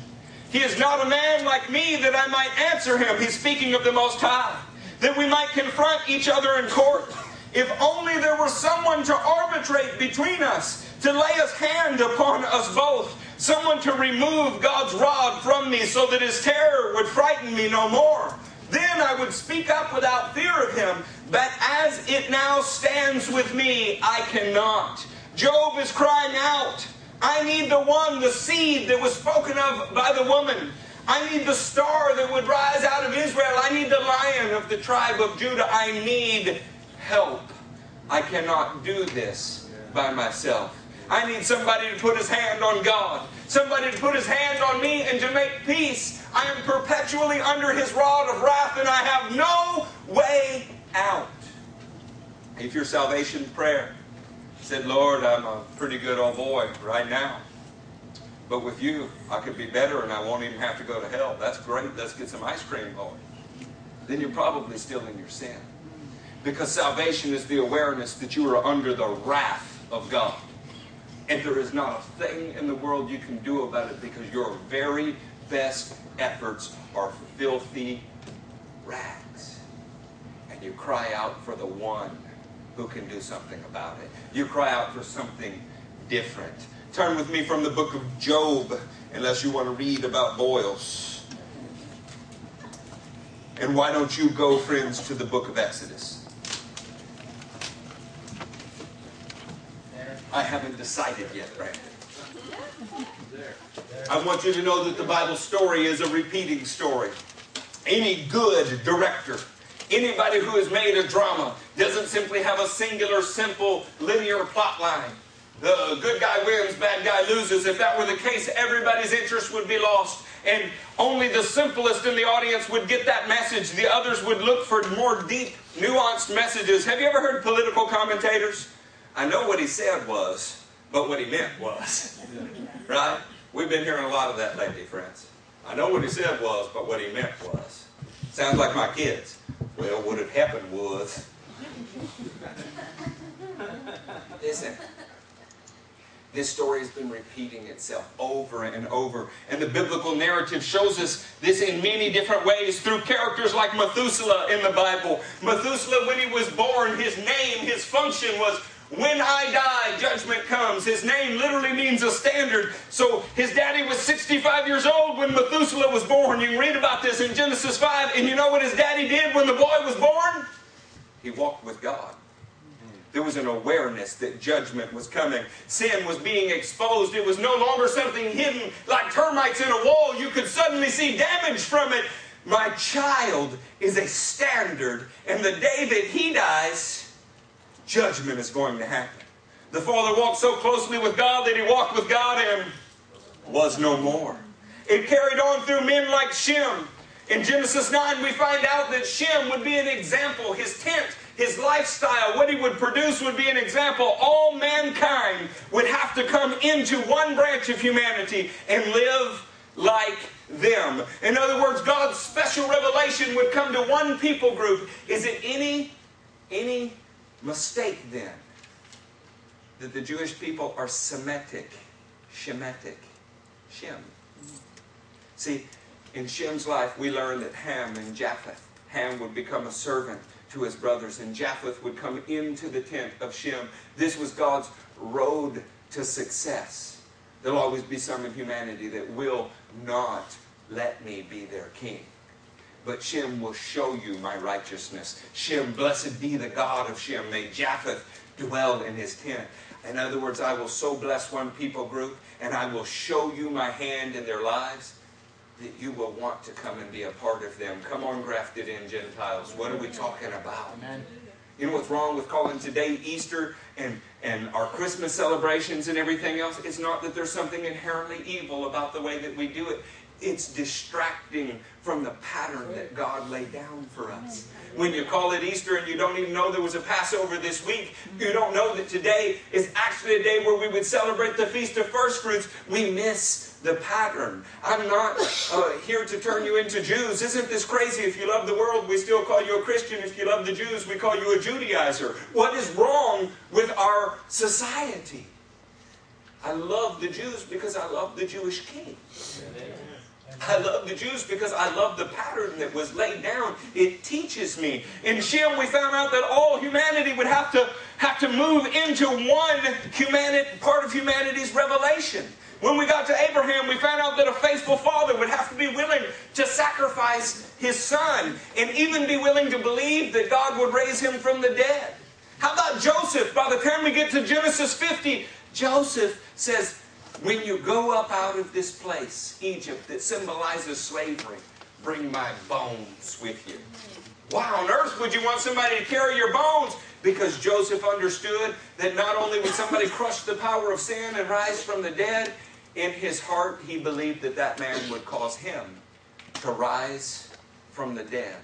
S1: He is not a man like me that I might answer him. He's speaking of the Most High. That we might confront each other in court. If only there were someone to arbitrate between us, to lay his hand upon us both, someone to remove God's rod from me so that his terror would frighten me no more. Then I would speak up without fear of him. But as it now stands with me, I cannot. Job is crying out. I need the one, the seed that was spoken of by the woman. I need the star that would rise out of Israel. I need the lion of the tribe of Judah. I need help. I cannot do this by myself. I need somebody to put his hand on God, somebody to put his hand on me and to make peace. I am perpetually under his rod of wrath and I have no way out. If your salvation prayer said, Lord, I'm a pretty good old boy right now. But with you, I could be better and I won't even have to go to hell. That's great. Let's get some ice cream, Lord. Then you're probably still in your sin. Because salvation is the awareness that you are under the wrath of God. And there is not a thing in the world you can do about it because your very best efforts are filthy rags. And you cry out for the one who can do something about it. You cry out for something different. Turn with me from the book of Job, unless you want to read about boils. And why don't you go, friends, to the book of Exodus? I haven't decided yet, Brandon. I want you to know that the Bible story is a repeating story. Any good director, anybody who has made a drama, doesn't simply have a singular, simple, linear plot line. The good guy wins, bad guy loses. If that were the case, everybody's interest would be lost. And only the simplest in the audience would get that message. The others would look for more deep, nuanced messages. Have you ever heard political commentators? I know what he said was, but what he meant was. Right? We've been hearing a lot of that lately, friends. I know what he said was, but what he meant was. Sounds like my kids. Well, what had happened was. Listen. This story has been repeating itself over and over. And the biblical narrative shows us this in many different ways through characters like Methuselah in the Bible. Methuselah, when he was born, his name, his function was when I die, judgment comes. His name literally means a standard. So his daddy was 65 years old when Methuselah was born. You can read about this in Genesis 5. And you know what his daddy did when the boy was born? He walked with God. There was an awareness that judgment was coming. Sin was being exposed. It was no longer something hidden like termites in a wall. You could suddenly see damage from it. My child is a standard. And the day that he dies, judgment is going to happen. The father walked so closely with God that he walked with God and was no more. It carried on through men like Shem. In Genesis 9, we find out that Shem would be an example. His tent, his lifestyle, what he would produce would be an example. All mankind would have to come into one branch of humanity and live like them. In other words, God's special revelation would come to one people group. Is it any, any mistake then that the Jewish people are Semitic, Shemitic, Shem. See, in Shem's life, we learn that Ham and Japheth, Ham would become a servant to his brothers, and Japheth would come into the tent of Shem. This was God's road to success. There'll always be some in humanity that will not let me be their king but Shem will show you my righteousness. Shem, blessed be the God of Shem. May Japheth dwell in his tent. In other words, I will so bless one people group and I will show you my hand in their lives that you will want to come and be a part of them. Come on, grafted in Gentiles. What are we talking about? Amen. You know what's wrong with calling today Easter and, and our Christmas celebrations and everything else? It's not that there's something inherently evil about the way that we do it. It's distracting from the pattern that God laid down for us. When you call it Easter and you don't even know there was a Passover this week, you don't know that today is actually a day where we would celebrate the Feast of First Fruits, we miss the pattern. I'm not uh, here to turn you into Jews. Isn't this crazy? If you love the world, we still call you a Christian. If you love the Jews, we call you a Judaizer. What is wrong with our society? I love the Jews because I love the Jewish king. I love the Jews because I love the pattern that was laid down. It teaches me. In Shem, we found out that all humanity would have to have to move into one humanity, part of humanity's revelation. When we got to Abraham, we found out that a faithful father would have to be willing to sacrifice his son and even be willing to believe that God would raise him from the dead. How about Joseph? By the time we get to Genesis 50, Joseph says, When you go up out of this place, Egypt, that symbolizes slavery, bring my bones with you. Why on earth would you want somebody to carry your bones? Because Joseph understood that not only would somebody crush the power of sin and rise from the dead, in his heart, he believed that that man would cause him to rise from the dead.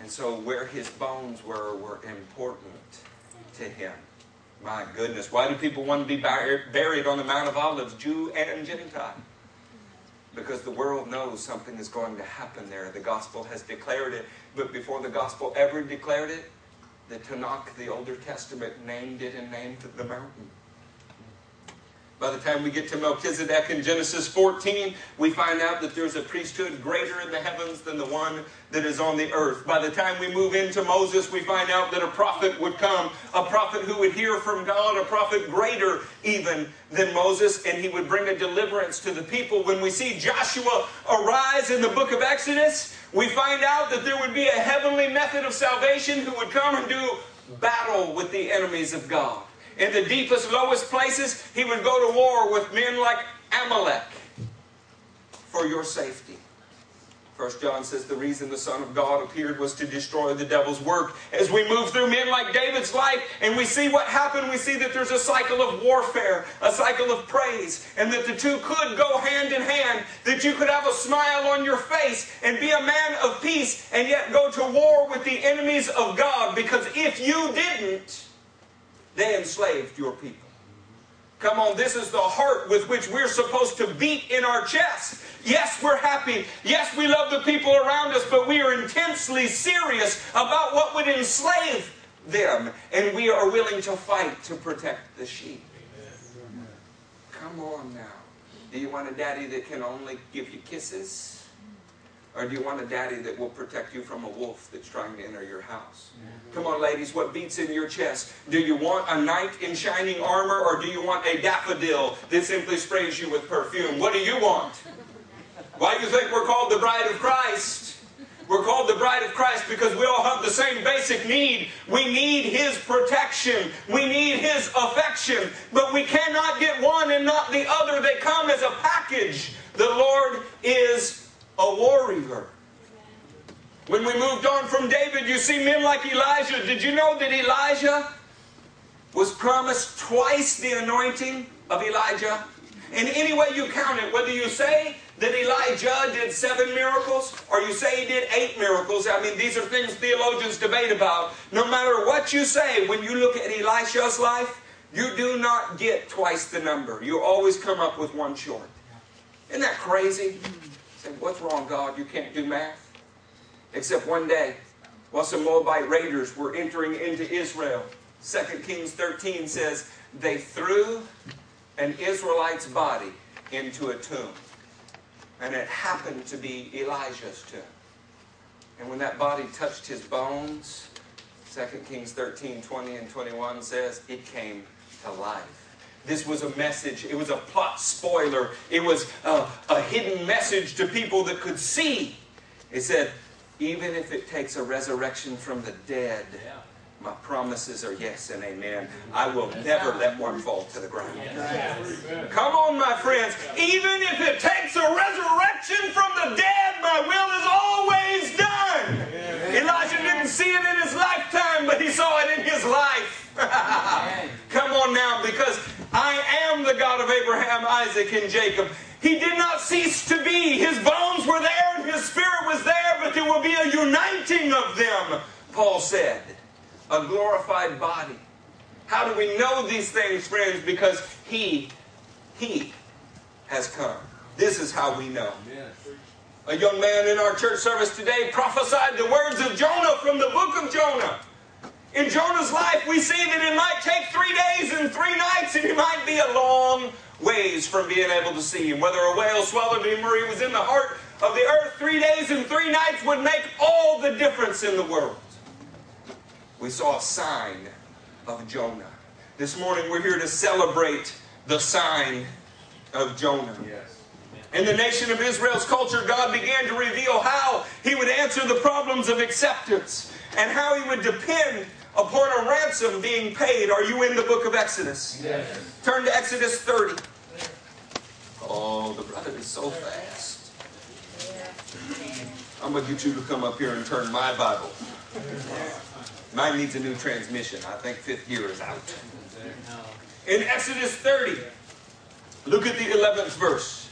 S1: And so, where his bones were, were important to him. My goodness, why do people want to be buried on the Mount of Olives, Jew and Gentile? Because the world knows something is going to happen there. The gospel has declared it. But before the gospel ever declared it, the Tanakh, the Older Testament, named it and named the mountain. By the time we get to Melchizedek in Genesis 14, we find out that there's a priesthood greater in the heavens than the one that is on the earth. By the time we move into Moses, we find out that a prophet would come, a prophet who would hear from God, a prophet greater even than Moses, and he would bring a deliverance to the people. When we see Joshua arise in the book of Exodus, we find out that there would be a heavenly method of salvation who would come and do battle with the enemies of God in the deepest, lowest places, he would go to war with men like Amalek for your safety. First John says the reason the Son of God appeared was to destroy the devil's work. As we move through men like David's life and we see what happened, we see that there's a cycle of warfare, a cycle of praise, and that the two could go hand in hand, that you could have a smile on your face and be a man of peace and yet go to war with the enemies of God. Because if you didn't, they enslaved your people. Come on, this is the heart with which we're supposed to beat in our chest. Yes, we're happy. Yes, we love the people around us, but we are intensely serious about what would enslave them. And we are willing to fight to protect the sheep. Come on now. Do you want a daddy that can only give you kisses? Or do you want a daddy that will protect you from a wolf that's trying to enter your house? Mm-hmm. Come on, ladies, what beats in your chest? Do you want a knight in shining armor or do you want a daffodil that simply sprays you with perfume? What do you want? Why do you think we're called the bride of Christ? We're called the bride of Christ because we all have the same basic need. We need His protection. We need His affection. But we cannot get one and not the other. They come as a package. The Lord is a warrior. When we moved on from David, you see men like Elisha. Did you know that Elijah was promised twice the anointing of Elijah? In any way you count it, whether you say that Elijah did seven miracles or you say he did eight miracles, I mean, these are things theologians debate about. No matter what you say, when you look at Elisha's life, you do not get twice the number. You always come up with one short. Isn't that crazy? Say, what's wrong, God? You can't do math? Except one day, while some Moabite raiders were entering into Israel, 2 Kings 13 says, they threw an Israelite's body into a tomb. And it happened to be Elisha's tomb. And when that body touched his bones, 2 Kings 13, 20 and 21 says, it came to life. This was a message. It was a plot spoiler. It was a, a hidden message to people that could see. It said, even if it takes a resurrection from the dead My promises are yes and amen. I will never let one fall to the ground. Come on, my friends. Even if it takes a resurrection from the dead, my will is always done. Elisha didn't see it in his lifetime, but he saw it in his life. Come on now, because I am the God of Abraham, Isaac, and Jacob. He did not cease to be. His bones were there and his spirit was there, but there will be a uniting of them, Paul said a glorified body. How do we know these things, friends? Because He, He has come. This is how we know. A young man in our church service today prophesied the words of Jonah from the book of Jonah. In Jonah's life, we see that it might take three days and three nights, and he might be a long ways from being able to see him. Whether a whale swallowed him or he was in the heart of the earth, three days and three nights would make all the difference in the world we saw a sign of Jonah. This morning we're here to celebrate the sign of Jonah. Yes. In the nation of Israel's culture, God began to reveal how He would answer the problems of acceptance and how He would depend upon a ransom being paid. Are you in the book of Exodus? Yes. Turn to Exodus 30. Oh, the brother is so fast. I'm going to get you to come up here and turn my Bible. Mine needs a new transmission. I think fifth gear is out. In Exodus 30, look at the 11th verse.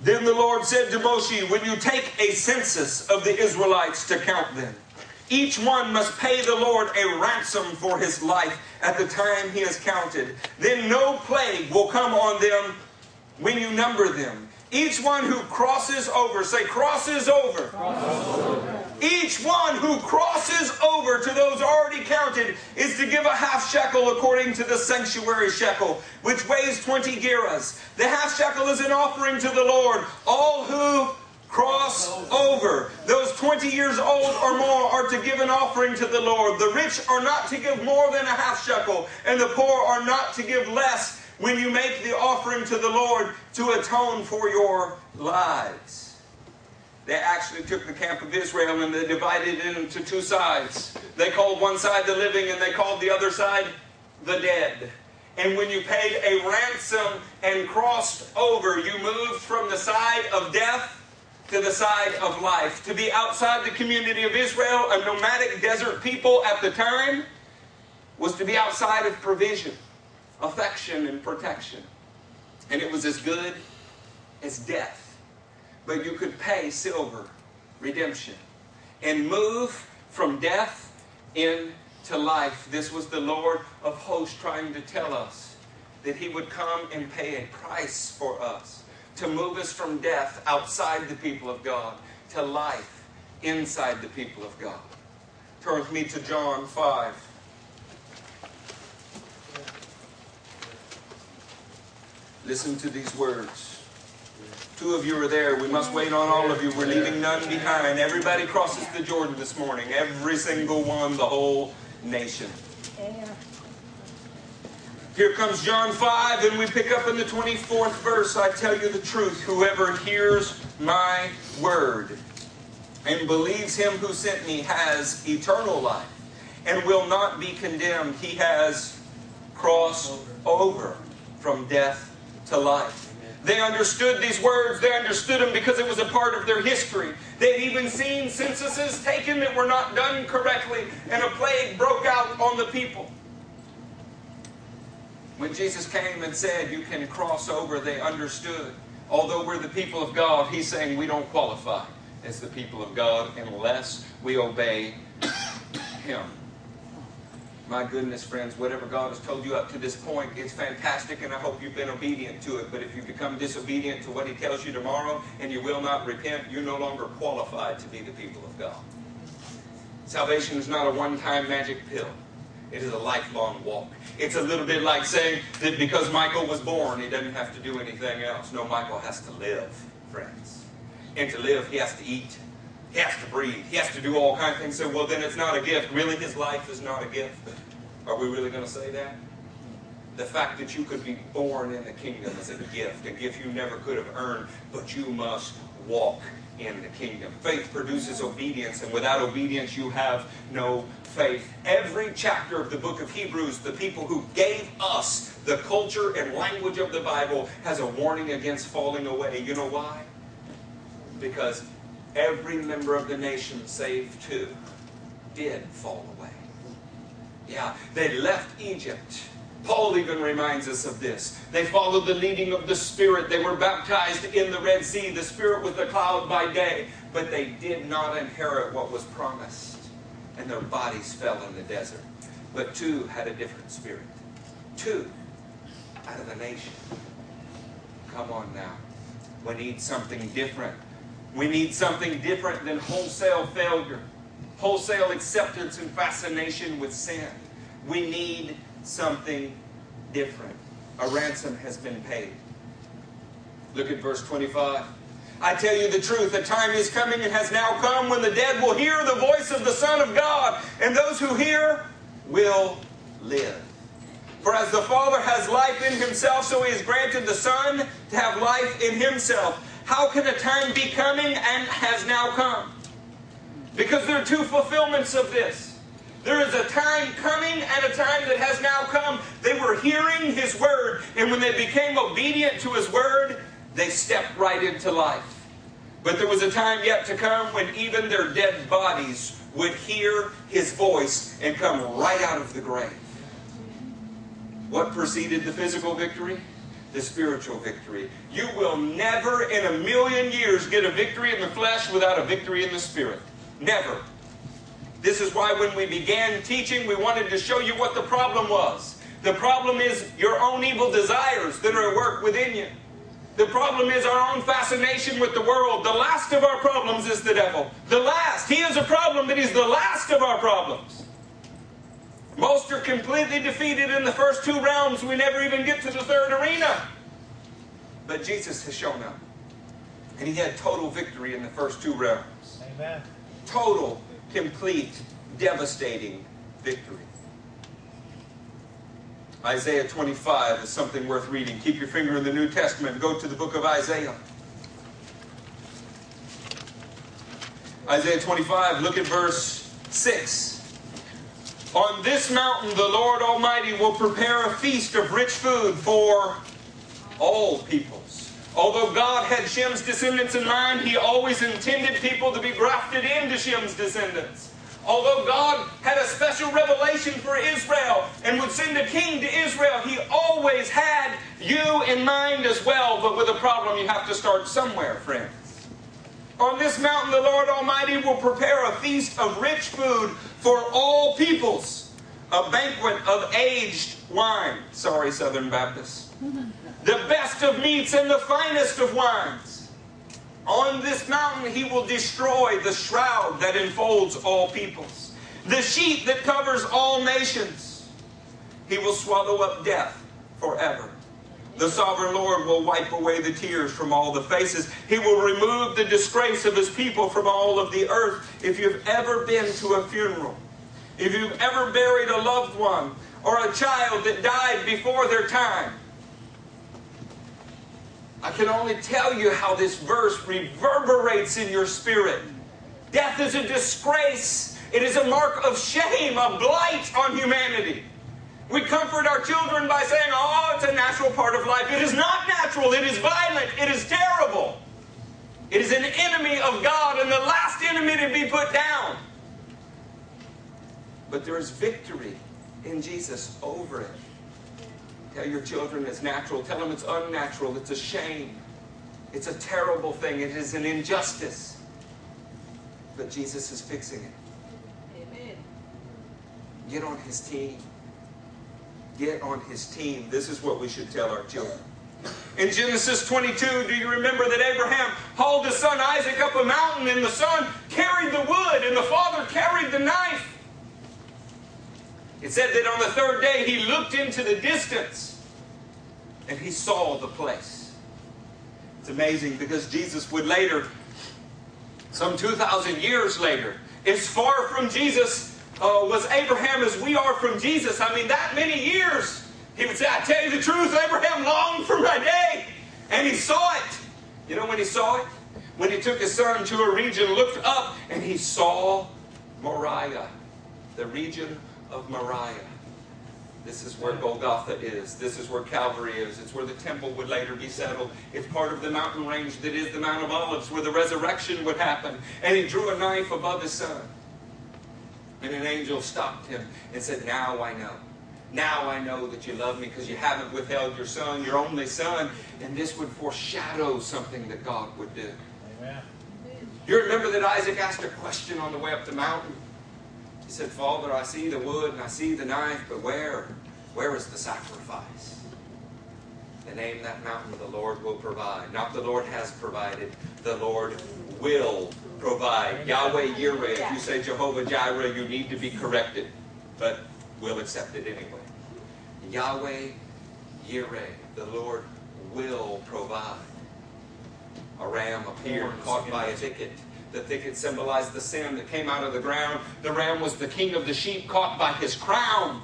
S1: Then the Lord said to Moshe, When you take a census of the Israelites to count them, each one must pay the Lord a ransom for his life at the time he is counted. Then no plague will come on them when you number them. Each one who crosses over, say, crosses over. Crosses over. Each one who crosses over to those already counted is to give a half shekel according to the sanctuary shekel, which weighs 20 gerahs. The half shekel is an offering to the Lord. All who cross over. Those 20 years old or more are to give an offering to the Lord. The rich are not to give more than a half shekel, and the poor are not to give less when you make the offering to the Lord to atone for your lives. They actually took the camp of Israel and they divided it into two sides. They called one side the living and they called the other side the dead. And when you paid a ransom and crossed over, you moved from the side of death to the side of life. To be outside the community of Israel, a nomadic desert people at the time, was to be outside of provision affection and protection. And it was as good as death. But you could pay silver redemption and move from death into life. This was the Lord of hosts trying to tell us that He would come and pay a price for us to move us from death outside the people of God to life inside the people of God. Turn with me to John 5. Listen to these words. Two of you are there. We must wait on all of you. We're leaving none behind. Everybody crosses the Jordan this morning. Every single one, the whole nation. Here comes John 5, and we pick up in the 24th verse. I tell you the truth. Whoever hears my word and believes him who sent me has eternal life and will not be condemned. He has crossed over from death to life. They understood these words. They understood them because it was a part of their history. They'd even seen censuses taken that were not done correctly, and a plague broke out on the people. When Jesus came and said, You can cross over, they understood. Although we're the people of God, He's saying we don't qualify as the people of God unless we obey Him. My goodness, friends, whatever God has told you up to this point, it's fantastic, and I hope you've been obedient to it. But if you become disobedient to what He tells you tomorrow and you will not repent, you're no longer qualified to be the people of God. Salvation is not a one time magic pill, it is a lifelong walk. It's a little bit like saying that because Michael was born, he doesn't have to do anything else. No, Michael has to live, friends. And to live, he has to eat. He has to breathe. He has to do all kinds of things. So, well, then it's not a gift. Really, his life is not a gift. Are we really going to say that? The fact that you could be born in the kingdom is a gift, a gift you never could have earned, but you must walk in the kingdom. Faith produces obedience, and without obedience, you have no faith. Every chapter of the book of Hebrews, the people who gave us the culture and language of the Bible, has a warning against falling away. You know why? Because every member of the nation, save two, did fall away. Yeah, they left Egypt. Paul even reminds us of this. They followed the leading of the Spirit. They were baptized in the Red Sea. The Spirit was the cloud by day, but they did not inherit what was promised, and their bodies fell in the desert. But two had a different spirit. Two out of the nation. Come on now. We need something different. We need something different than wholesale failure, wholesale acceptance and fascination with sin. We need something different. A ransom has been paid. Look at verse 25. I tell you the truth, the time is coming and has now come when the dead will hear the voice of the Son of God, and those who hear will live. For as the Father has life in himself, so he has granted the Son to have life in himself. How can a time be coming and has now come? Because there are two fulfillments of this. There is a time coming and a time that has now come. They were hearing His word, and when they became obedient to His word, they stepped right into life. But there was a time yet to come when even their dead bodies would hear His voice and come right out of the grave. What preceded the physical victory? The spiritual victory. You will never in a million years get a victory in the flesh without a victory in the spirit. Never. This is why when we began teaching, we wanted to show you what the problem was. The problem is your own evil desires that are at work within you. The problem is our own fascination with the world. The last of our problems is the devil. The last. He is a problem, but he's the last of our problems. Most are completely defeated in the first two rounds. We never even get to the third arena. But Jesus has shown up. And he had total victory in the first two rounds. Amen. Total complete, devastating victory. Isaiah 25 is something worth reading. Keep your finger in the New Testament. Go to the book of Isaiah. Isaiah 25, look at verse 6. On this mountain, the Lord Almighty will prepare a feast of rich food for all peoples. Although God had Shem's descendants in mind, He always intended people to be grafted into Shem's descendants. Although God had a special revelation for Israel and would send a king to Israel, He always had you in mind as well. But with a problem, you have to start somewhere, friends. On this mountain, the Lord Almighty will prepare a feast of rich food for all peoples, a banquet of aged wine. Sorry, Southern Baptists the best of meats and the finest of wines. On this mountain he will destroy the shroud that enfolds all peoples, the sheet that covers all nations. He will swallow up death forever. The sovereign Lord will wipe away the tears from all the faces. He will remove the disgrace of his people from all of the earth. If you've ever been to a funeral, if you've ever buried a loved one or a child that died before their time, I can only tell you how this verse reverberates in your spirit. Death is a disgrace. It is a mark of shame, a blight on humanity. We comfort our children by saying, oh, it's a natural part of life. It is not natural. It is violent. It is terrible. It is an enemy of God and the last enemy to be put down. But there is victory in Jesus over it. Tell your children it's natural. Tell them it's unnatural. It's a shame. It's a terrible thing. It is an injustice. But Jesus is fixing it. Amen. Get on his team. Get on his team. This is what we should tell our children. In Genesis 22, do you remember that Abraham hauled his son Isaac up a mountain and the son carried the wood and the father carried the knife? It said that on the third day he looked into the distance and he saw the place. It's amazing because Jesus would later, some 2,000 years later, as far from Jesus uh, was Abraham as we are from Jesus. I mean, that many years, he would say, I tell you the truth, Abraham longed for my day. And he saw it. You know when he saw it? when he took his son to a region, looked up, and he saw Moriah, the region of Moriah. This is where Golgotha is. This is where Calvary is. It's where the temple would later be settled. It's part of the mountain range that is the Mount of Olives, where the resurrection would happen. And he drew a knife above his son. And an angel stopped him and said, Now I know. Now I know that you love me because you haven't withheld your son, your only son. And this would foreshadow something that God would do. Amen. You remember that Isaac asked a question on the way up the mountain? He said, Father, I see the wood and I see the knife, but where? Where is the sacrifice? The name that mountain the Lord will provide. Not the Lord has provided, the Lord will provide. Yahweh Yireh, if you say Jehovah Jireh, you need to be corrected, but we'll accept it anyway. Yahweh Yireh, the Lord will provide. A ram appeared caught by a thicket. The thicket symbolized the sin that came out of the ground. The ram was the king of the sheep caught by his crown.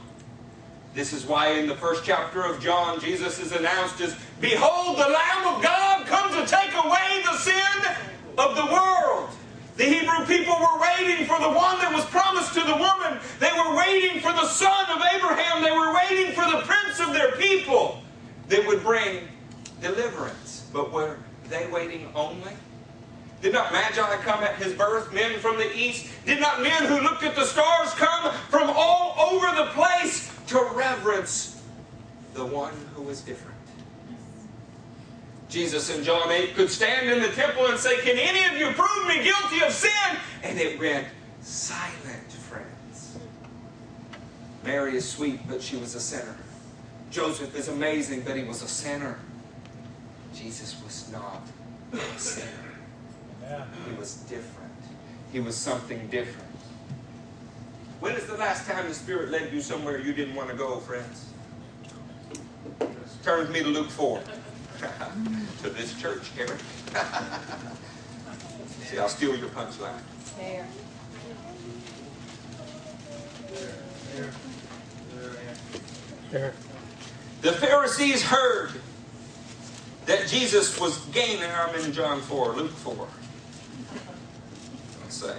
S1: This is why in the first chapter of John, Jesus is announced as, Behold, the Lamb of God comes to take away the sin of the world. The Hebrew people were waiting for the one that was promised to the woman. They were waiting for the son of Abraham. They were waiting for the prince of their people that would bring deliverance. But were they waiting only? Did not Magi come at his birth, men from the east? Did not men who looked at the stars come from all over the place to reverence the one who was different? Jesus in John 8 could stand in the temple and say, Can any of you prove me guilty of sin? And it went silent, friends. Mary is sweet, but she was a sinner. Joseph is amazing, but he was a sinner. Jesus was not a sinner. He was different. He was something different. When is the last time the Spirit led you somewhere you didn't want to go, friends? Turn with me to Luke 4. to this church, Karen. See, I'll steal your punchline. There. There. The Pharisees heard that Jesus was gaining. I'm in John 4, Luke 4 say.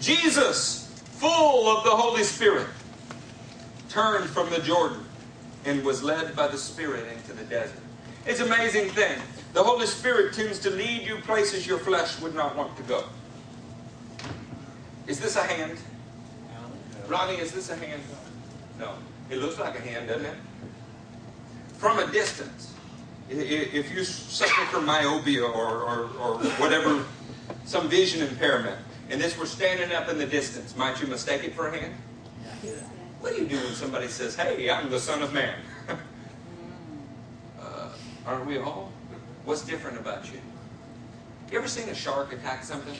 S1: Jesus, full of the Holy Spirit, turned from the Jordan and was led by the Spirit into the desert. It's an amazing thing. The Holy Spirit tends to lead you places your flesh would not want to go. Is this a hand? Ronnie, is this a hand? No. It looks like a hand, doesn't it? From a distance. If you suffer from myopia or, or, or whatever some vision impairment, and this were standing up in the distance, might you mistake it for a hand? What do you do when somebody says, Hey, I'm the Son of Man? uh, aren't we all? What's different about you? You ever seen a shark attack something?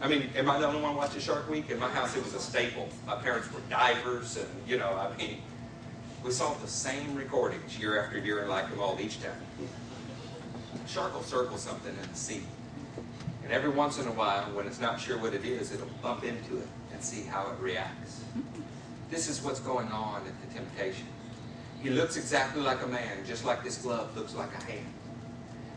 S1: I mean, am I the only one watching Shark Week? In my house, it was a staple. My parents were divers, and, you know, I mean, we saw the same recordings year after year them all each time. Shark will circle something in the sea. And every once in a while, when it's not sure what it is, it'll bump into it and see how it reacts. This is what's going on at the temptation. He looks exactly like a man, just like this glove looks like a hand.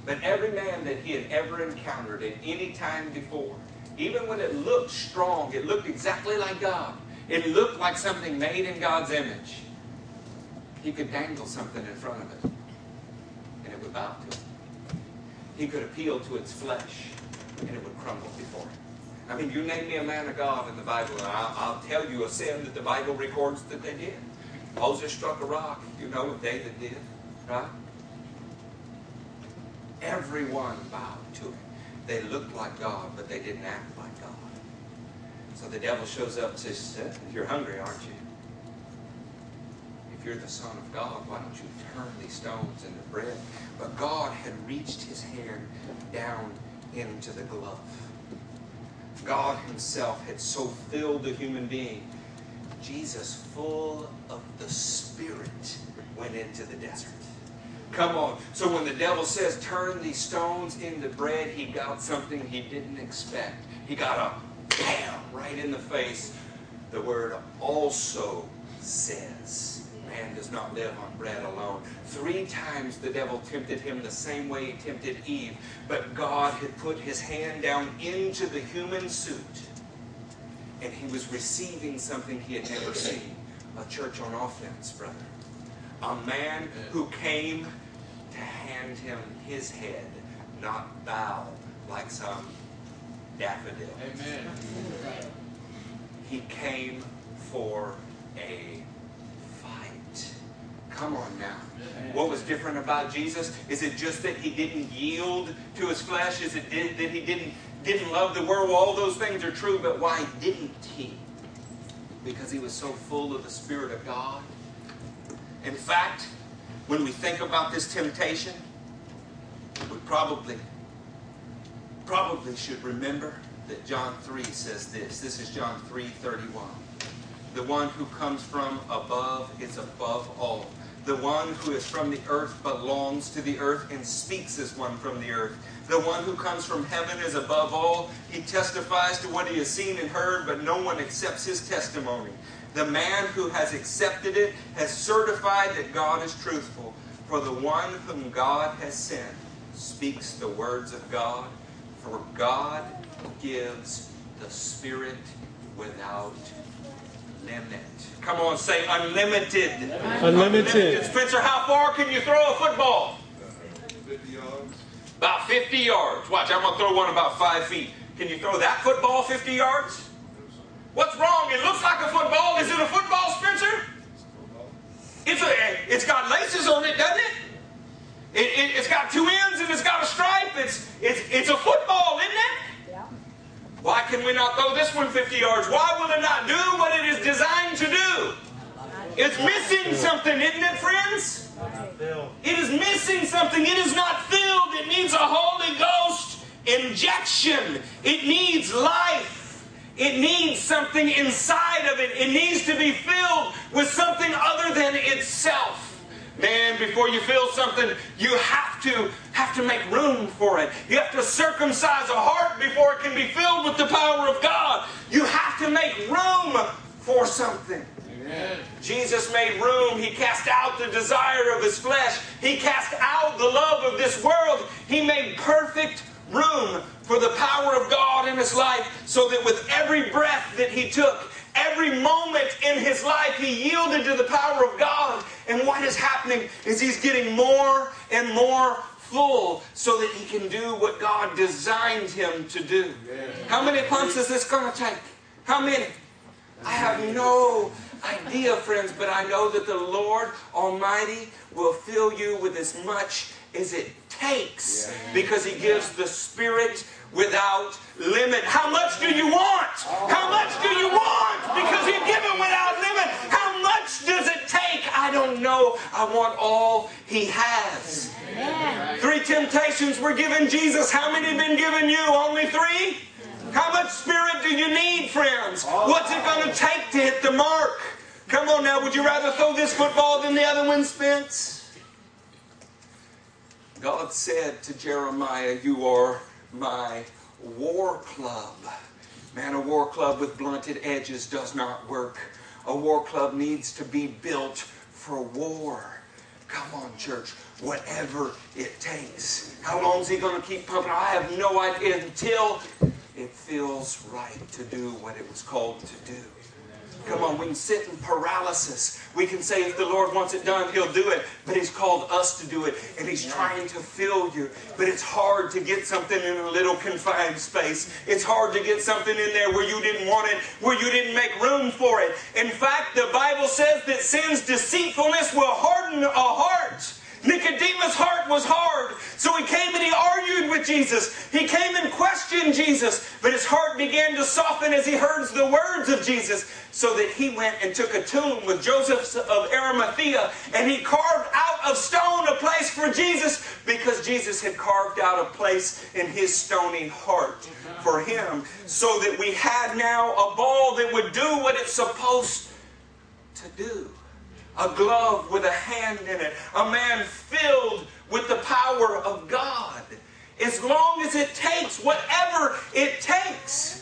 S1: But every man that he had ever encountered at any time before, even when it looked strong, it looked exactly like God. It looked like something made in God's image. He could dangle something in front of it, and it would bow to it. He could appeal to its flesh, and it would crumble before him. I mean, you name me a man of God in the Bible, and I'll, I'll tell you a sin that the Bible records that they did. Moses struck a rock. You know what David did, right? Everyone bowed to him. They looked like God, but they didn't act like God. So the devil shows up and says, You're hungry, aren't you? If you're the Son of God, why don't you turn these stones into bread? But God had reached his hand down into the glove. God Himself had so filled the human being. Jesus, full of the Spirit, went into the desert. Come on. So when the devil says, turn these stones into bread, he got something he didn't expect. He got a bam right in the face. The word also says. Man does not live on bread alone. Three times the devil tempted him the same way he tempted Eve, but God had put his hand down into the human suit and he was receiving something he had never seen a church on offense, brother. A man who came to hand him his head, not bow like some daffodil.
S2: Amen.
S1: He came for a. Come on now. What was different about Jesus? Is it just that he didn't yield to his flesh? Is it did, that he didn't didn't love the world? All those things are true, but why didn't he? Because he was so full of the Spirit of God. In fact, when we think about this temptation, we probably probably should remember that John 3 says this. This is John 3 31. The one who comes from above is above all. The one who is from the earth belongs to the earth and speaks as one from the earth. The one who comes from heaven is above all. He testifies to what he has seen and heard, but no one accepts his testimony. The man who has accepted it has certified that God is truthful. For the one whom God has sent speaks the words of God. For God gives the Spirit without limit. Come on, say unlimited.
S3: Unlimited.
S1: Spencer, how far can you throw a football?
S2: 50 yards.
S1: About 50 yards. Watch, I'm going to throw one about five feet. Can you throw that football 50 yards? What's wrong? It looks like a football. Is it a football, Spencer? It's, a, it's got laces on it, doesn't it? it, it has got two ends and it's got a stripe. It's, it's, it's a football, isn't it? Why can we not throw this one 50 yards? Why will it not do what it is designed to do? It's missing something, isn't it, friends? It is missing something. It is not filled. It needs a Holy Ghost injection. It needs life. It needs something inside of it. It needs to be filled with something other than itself. Man, before you feel something, you have to have to make room for it. You have to circumcise a heart before it can be filled with the power of God. You have to make room for something.
S2: Amen.
S1: Jesus made room. He cast out the desire of his flesh. He cast out the love of this world. He made perfect room for the power of God in his life so that with every breath that he took, every moment in his life, he yielded to the power of God. And what is happening is he's getting more and more full so that he can do what God designed him to do. How many pumps is this going to take? How many? I have no idea, friends, but I know that the Lord Almighty will fill you with as much as it takes because He gives the Spirit without limit. How much do you want? How much do you want? Because He's given without limit. How much does it take? I don't know. I want all He has. Three temptations were given Jesus. How many have been given you? Only three? How much spirit do you need, friends? What's it going to take to hit the mark? Come on now, would you rather throw this football than the other one, Spence? God said to Jeremiah, You are my war club. Man, a war club with blunted edges does not work. A war club needs to be built for war. Come on, church. Whatever it takes. How long is he going to keep pumping? I have no idea until it feels right to do what it was called to do. Come on, we can sit in paralysis. We can say if the Lord wants it done, He'll do it. But He's called us to do it, and He's trying to fill you. But it's hard to get something in a little confined space. It's hard to get something in there where you didn't want it, where you didn't make room for it. In fact, the Bible says that sin's deceitfulness will harden a heart. Nicodemus' heart was hard, so he came and he argued with Jesus. He came and questioned Jesus, but his heart began to soften as he heard the words of Jesus, so that he went and took a tomb with Joseph of Arimathea, and he carved out of stone a place for Jesus because Jesus had carved out a place in his stony heart for him, so that we had now a ball that would do what it's supposed to do a glove with a hand in it, a man filled with the power of God. As long as it takes, whatever it takes.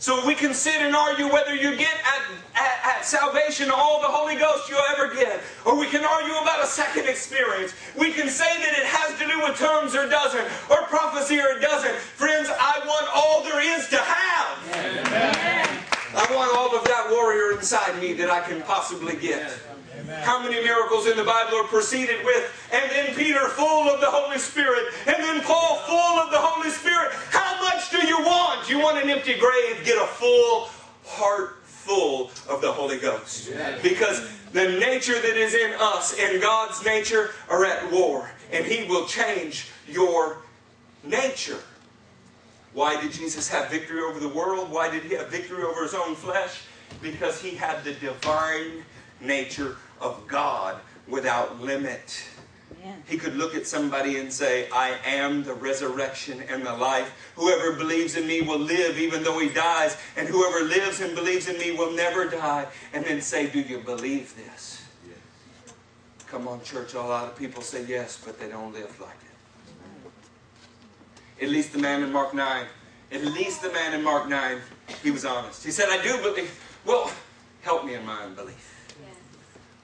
S1: So we can sit and argue whether you get at, at, at salvation all the Holy Ghost you'll ever get. Or we can argue about a second experience. We can say that it has to do with tongues or doesn't, or prophecy or it doesn't. Friends, I want all there is to have. Amen. I want all of that warrior inside me that I can possibly get. How many miracles in the Bible are preceded with, and then Peter full of the Holy Spirit, and then Paul full of the Holy Spirit? How much do you want? You want an empty grave? Get a full heart full of the Holy Ghost. Because the nature that is in us and God's nature are at war, and He will change your nature. Why did Jesus have victory over the world? Why did He have victory over His own flesh? Because He had the divine nature of God without limit. He could look at somebody and say, I am the resurrection and the life. Whoever believes in me will live even though he dies, and whoever lives and believes in me will never die. And then say, Do you believe this? Yes. Come on, church. A lot of people say yes, but they don't live like it. At least the man in Mark 9. At least the man in Mark 9, he was honest. He said, I do believe. Well, help me in my unbelief.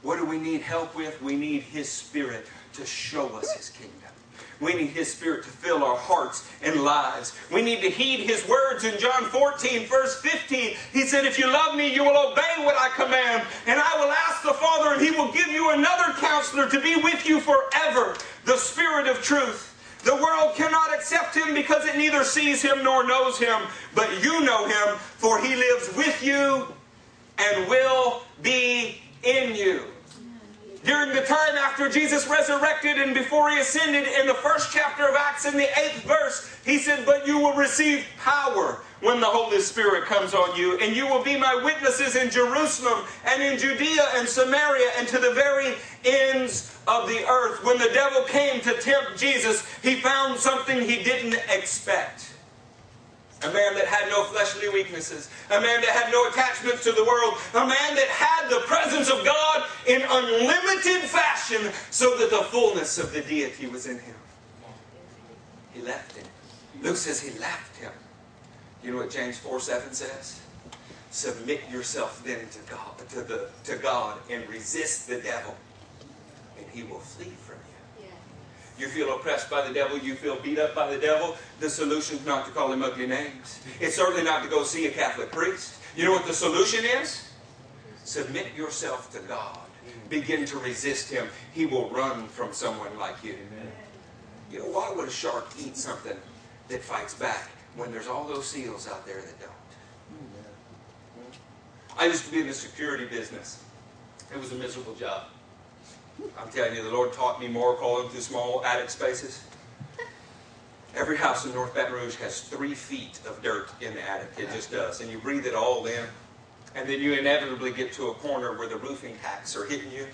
S1: What do we need help with? We need His Spirit to show us His kingdom. We need His Spirit to fill our hearts and lives. We need to heed His words in John 14, verse 15. He said, If you love me, you will obey what I command. And I will ask the Father, and He will give you another counselor to be with you forever, the Spirit of truth. The world cannot accept him because it neither sees him nor knows him, but you know him, for he lives with you and will be in you. During the time after Jesus resurrected and before he ascended, in the first chapter of Acts, in the eighth verse, he said, But you will receive power when the Holy Spirit comes on you, and you will be my witnesses in Jerusalem and in Judea and Samaria and to the very ends of the earth. When the devil came to tempt Jesus, he found something he didn't expect. A man that had no fleshly weaknesses. A man that had no attachments to the world. A man that had the presence of God in unlimited fashion so that the fullness of the deity was in him. He left him. Luke says he left him. You know what James 4 7 says? Submit yourself then to God, to, the, to God and resist the devil, and he will flee from you feel oppressed by the devil, you feel beat up by the devil, the solution is not to call him ugly names. It's certainly not to go see a Catholic priest. You know what the solution is? Submit yourself to God. Begin to resist him. He will run from someone like you. You know, why would a shark eat something that fights back when there's all those seals out there that don't? I used to be in the security business. It was a miserable job. I'm telling you, the Lord taught me more calling through small attic spaces. Every house in North Baton Rouge has three feet of dirt in the attic. It just does. And you breathe it all in. And then you inevitably get to a corner where the roofing tacks are hitting you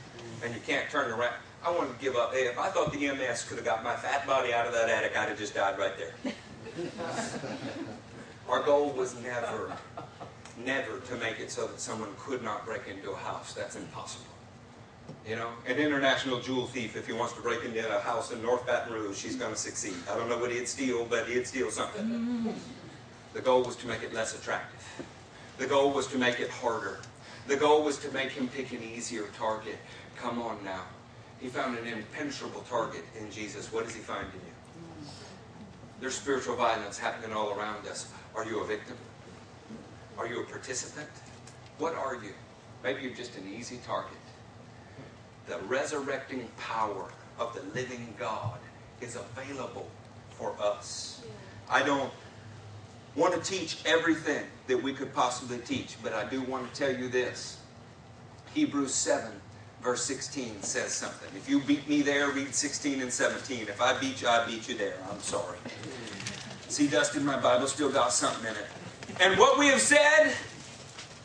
S1: and you can't turn around. I wanted to give up. Hey, if I thought the EMS could have got my fat body out of that attic, I'd have just died right there. Our goal was never, never to make it so that someone could not break into a house. That's impossible. You know, an international jewel thief, if he wants to break into a house in North Baton Rouge, he's going to succeed. I don't know what he'd steal, but he'd steal something. The goal was to make it less attractive. The goal was to make it harder. The goal was to make him pick an easier target. Come on now. He found an impenetrable target in Jesus. What does he find in you? There's spiritual violence happening all around us. Are you a victim? Are you a participant? What are you? Maybe you're just an easy target the resurrecting power of the living God is available for us. I don't want to teach everything that we could possibly teach, but I do want to tell you this. Hebrews 7, verse 16 says something. If you beat me there, read 16 and 17. If I beat you, I beat you there. I'm sorry. See, Dustin, my Bible still got something in it. And what we have said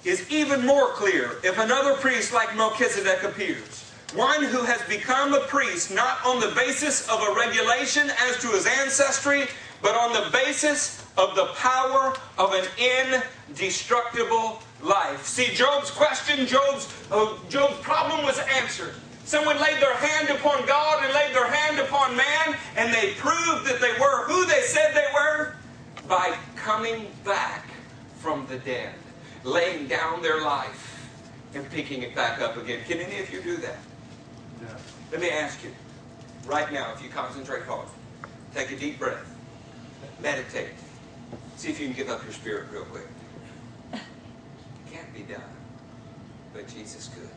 S1: is even more clear if another priest like Melchizedek appears one who has become a priest not on the basis of a regulation as to his ancestry, but on the basis of the power of an indestructible life. See, Job's question, Job's, uh, Job's problem was answered. Someone laid their hand upon God and laid their hand upon man, and they proved that they were who they said they were by coming back from the dead, laying down their life and picking it back up again. Can any of you do that? Let me ask you, right now, if you concentrate hard, take a deep breath, meditate, see if you can give up your spirit real quick. It Can't be done, but Jesus could.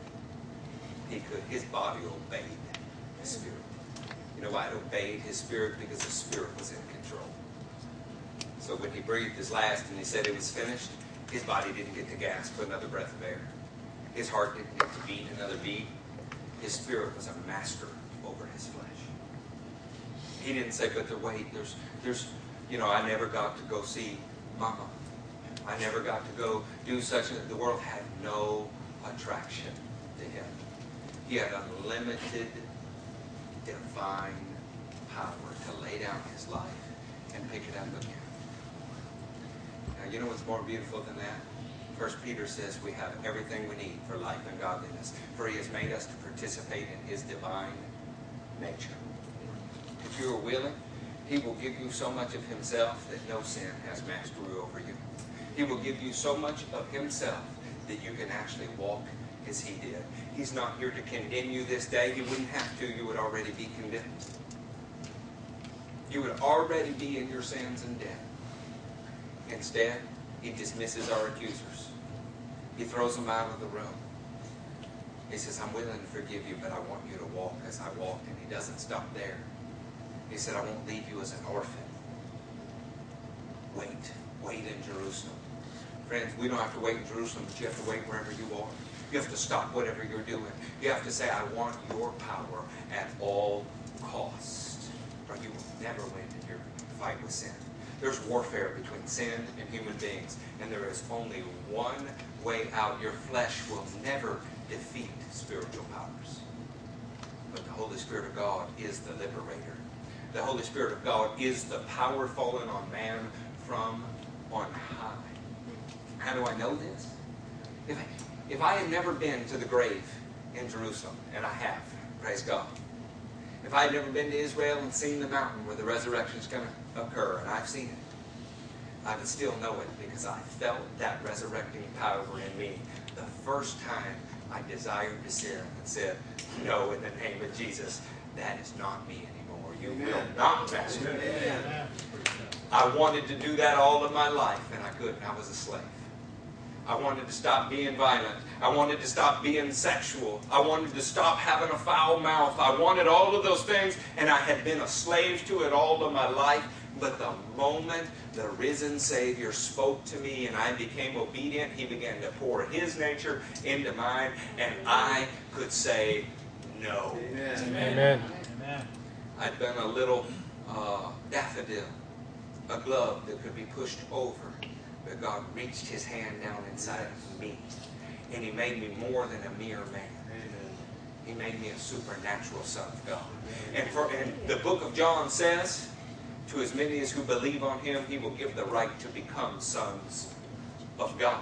S1: He could. His body obeyed his spirit. You know why it obeyed his spirit? Because the spirit was in control. So when he breathed his last and he said it was finished, his body didn't get to gasp for another breath of air. His heart didn't get to beat another beat. His spirit was a master over his flesh. He didn't say, but the wait, there's, there's, you know, I never got to go see Mama. I never got to go do such a, the world had no attraction to him. He had unlimited divine power to lay down his life and pick it up again. Now, you know what's more beautiful than that? First Peter says we have everything we need for life and godliness, for he has made us to participate in his divine nature. If you are willing, he will give you so much of himself that no sin has mastery over you. He will give you so much of himself that you can actually walk as he did. He's not here to condemn you this day. He wouldn't have to. You would already be condemned. You would already be in your sins and death. Instead, he dismisses our accusers. He throws them out of the room. He says, I'm willing to forgive you, but I want you to walk as I walked. And he doesn't stop there. He said, I won't leave you as an orphan. Wait. Wait in Jerusalem. Friends, we don't have to wait in Jerusalem, but you have to wait wherever you are. You have to stop whatever you're doing. You have to say, I want your power at all costs, or you will never win in your fight with sin. There's warfare between sin and human beings, and there is only one way out. Your flesh will never defeat spiritual powers. But the Holy Spirit of God is the liberator. The Holy Spirit of God is the power fallen on man from on high. How do I know this? If I, if I had never been to the grave in Jerusalem, and I have, praise God. If I had never been to Israel and seen the mountain where the resurrection is to occur, and I've seen it, I would still know it because I felt that resurrecting power in me the first time I desired to sin and said, No, in the name of Jesus, that is not me anymore. You will not master me. I wanted to do that all of my life, and I couldn't. I was a slave. I wanted to stop being violent. I wanted to stop being sexual. I wanted to stop having a foul mouth. I wanted all of those things, and I had been a slave to it all of my life. But the moment the risen Savior spoke to me and I became obedient, He began to pour His nature into mine, and I could say no.
S3: Amen.
S4: Amen.
S1: I'd been a little uh, daffodil, a glove that could be pushed over. But God reached His hand down inside of me, and He made me more than a mere man. He made me a supernatural son of God. And, for, and the book of John says, to as many as who believe on Him, He will give the right to become sons of God.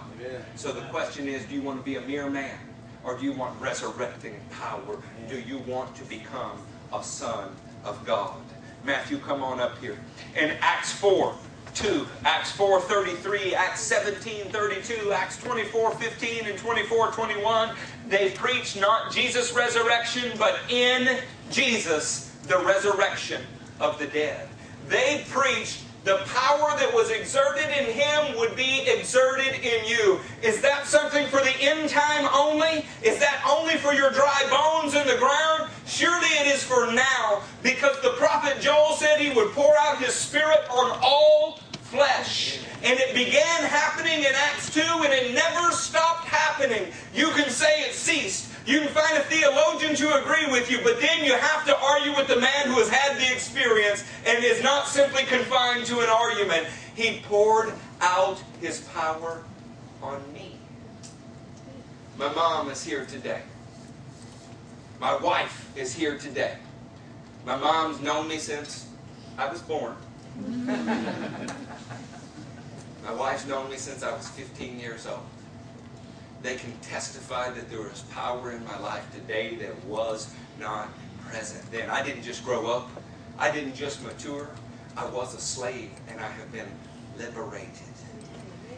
S1: So the question is, do you want to be a mere man? Or do you want resurrecting power? Do you want to become a son of God? Matthew, come on up here. In Acts 4, 2, Acts 4, 33, Acts 17, 32, Acts 24, 15, and 24, 21, they preach not Jesus' resurrection, but in Jesus, the resurrection of the dead. They preached the power that was exerted in him would be exerted in you. Is that something for the end time only? Is that only for your dry bones in the ground? Surely it is for now, because the prophet Joel said he would pour out his spirit on all flesh. And it began happening in Acts 2 and it never stopped happening. You can say it ceased. You can find a theologian to agree with you, but then you have to argue with the man who has had the experience and is not simply confined to an argument. He poured out his power on me. My mom is here today. My wife is here today. My mom's known me since I was born. My wife's known me since I was 15 years old. They can testify that there was power in my life today that was not present then. I didn't just grow up. I didn't just mature. I was a slave and I have been liberated.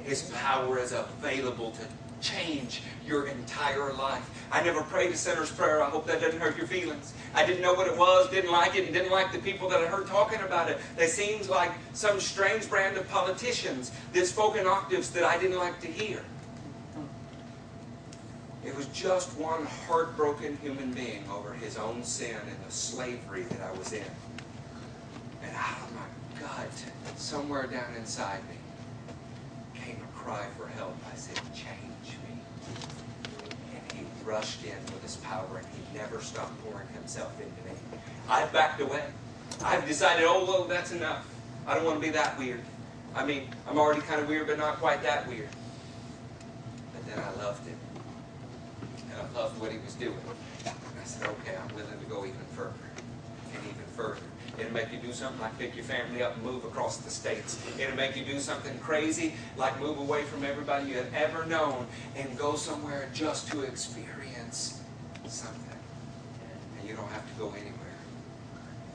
S1: His power is available to change your entire life. I never prayed a sinner's prayer. I hope that doesn't hurt your feelings. I didn't know what it was, didn't like it, and didn't like the people that I heard talking about it. They seemed like some strange brand of politicians that spoke in octaves that I didn't like to hear. It was just one heartbroken human being over his own sin and the slavery that I was in. And out of my gut, somewhere down inside me, came a cry for help. I said, change me. And he rushed in with his power and he never stopped pouring himself into me. I've backed away. I've decided, oh, well, that's enough. I don't want to be that weird. I mean, I'm already kind of weird, but not quite that weird. But then I loved him. Loved what he was doing. I said, okay, I'm willing to go even further and even further. It'll make you do something like pick your family up and move across the states. It'll make you do something crazy like move away from everybody you have ever known and go somewhere just to experience something. And you don't have to go anywhere.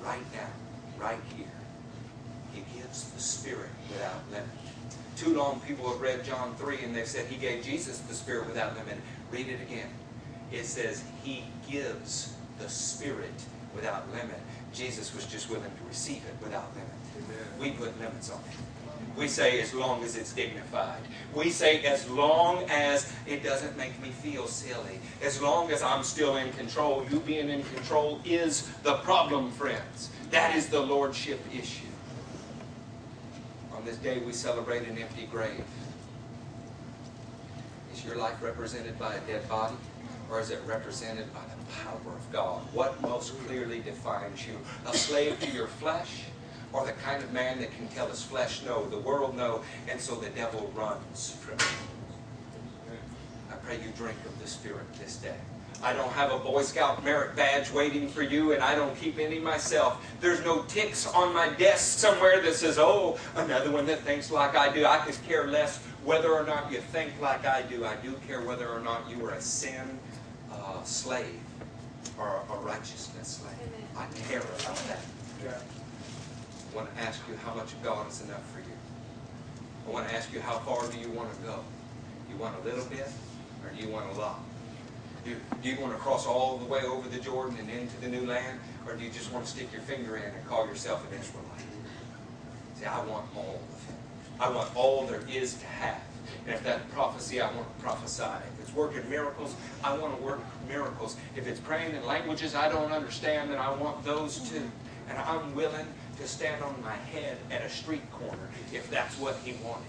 S1: Right now, right here, He gives the Spirit without limit. Too long people have read John 3 and they've said He gave Jesus the Spirit without limit. Read it again. It says He gives the Spirit without limit. Jesus was just willing to receive it without limit. We put limits on it. We say as long as it's dignified. We say as long as it doesn't make me feel silly. As long as I'm still in control. You being in control is the problem, friends. That is the lordship issue. On this day we celebrate an empty grave. Is your life represented by a dead body? Or is it represented by the power of God? What most clearly defines you? A slave to your flesh? Or the kind of man that can tell his flesh no, the world no, and so the devil runs from you? I pray you drink of the Spirit this day. I don't have a Boy Scout merit badge waiting for you, and I don't keep any myself. There's no ticks on my desk somewhere that says, oh, another one that thinks like I do. I could care less whether or not you think like I do. I do care whether or not you are a sin slave or a righteousness slave. I care about that. I want to ask you how much God is enough for you. I want to ask you how far do you want to go? You want a little bit, or do you want a lot? Do, do you want to cross all the way over the Jordan and into the new land? Or do you just want to stick your finger in and call yourself an Israelite? See, I want all of it. I want all there is to have. And if that prophecy, I want to prophesy. If it's working miracles, I want to work miracles. If it's praying in languages I don't understand, then I want those too. And I'm willing to stand on my head at a street corner if that's what he wanted.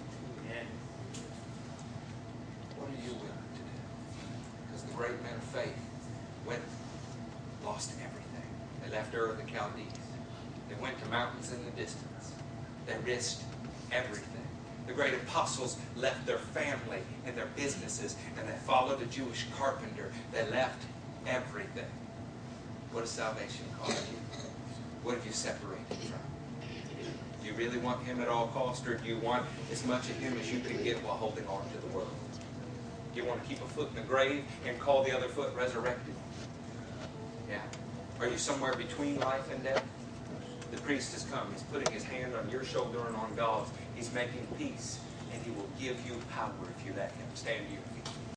S1: What are you willing to do? Because the great men of faith went, lost everything. They left Ur of the Chaldees. They went to mountains in the distance. They risked everything. The great apostles left their family and their businesses and they followed a Jewish carpenter. They left everything. What does salvation cost you? What have you separated from? Do you really want him at all cost or do you want as much of him as you can get while holding on to the world? Do you want to keep a foot in the grave and call the other foot resurrected? Yeah. Are you somewhere between life and death? The priest has come. He's putting his hand on your shoulder and on God's. He's making peace. And he will give you power if you let him. Stand to your.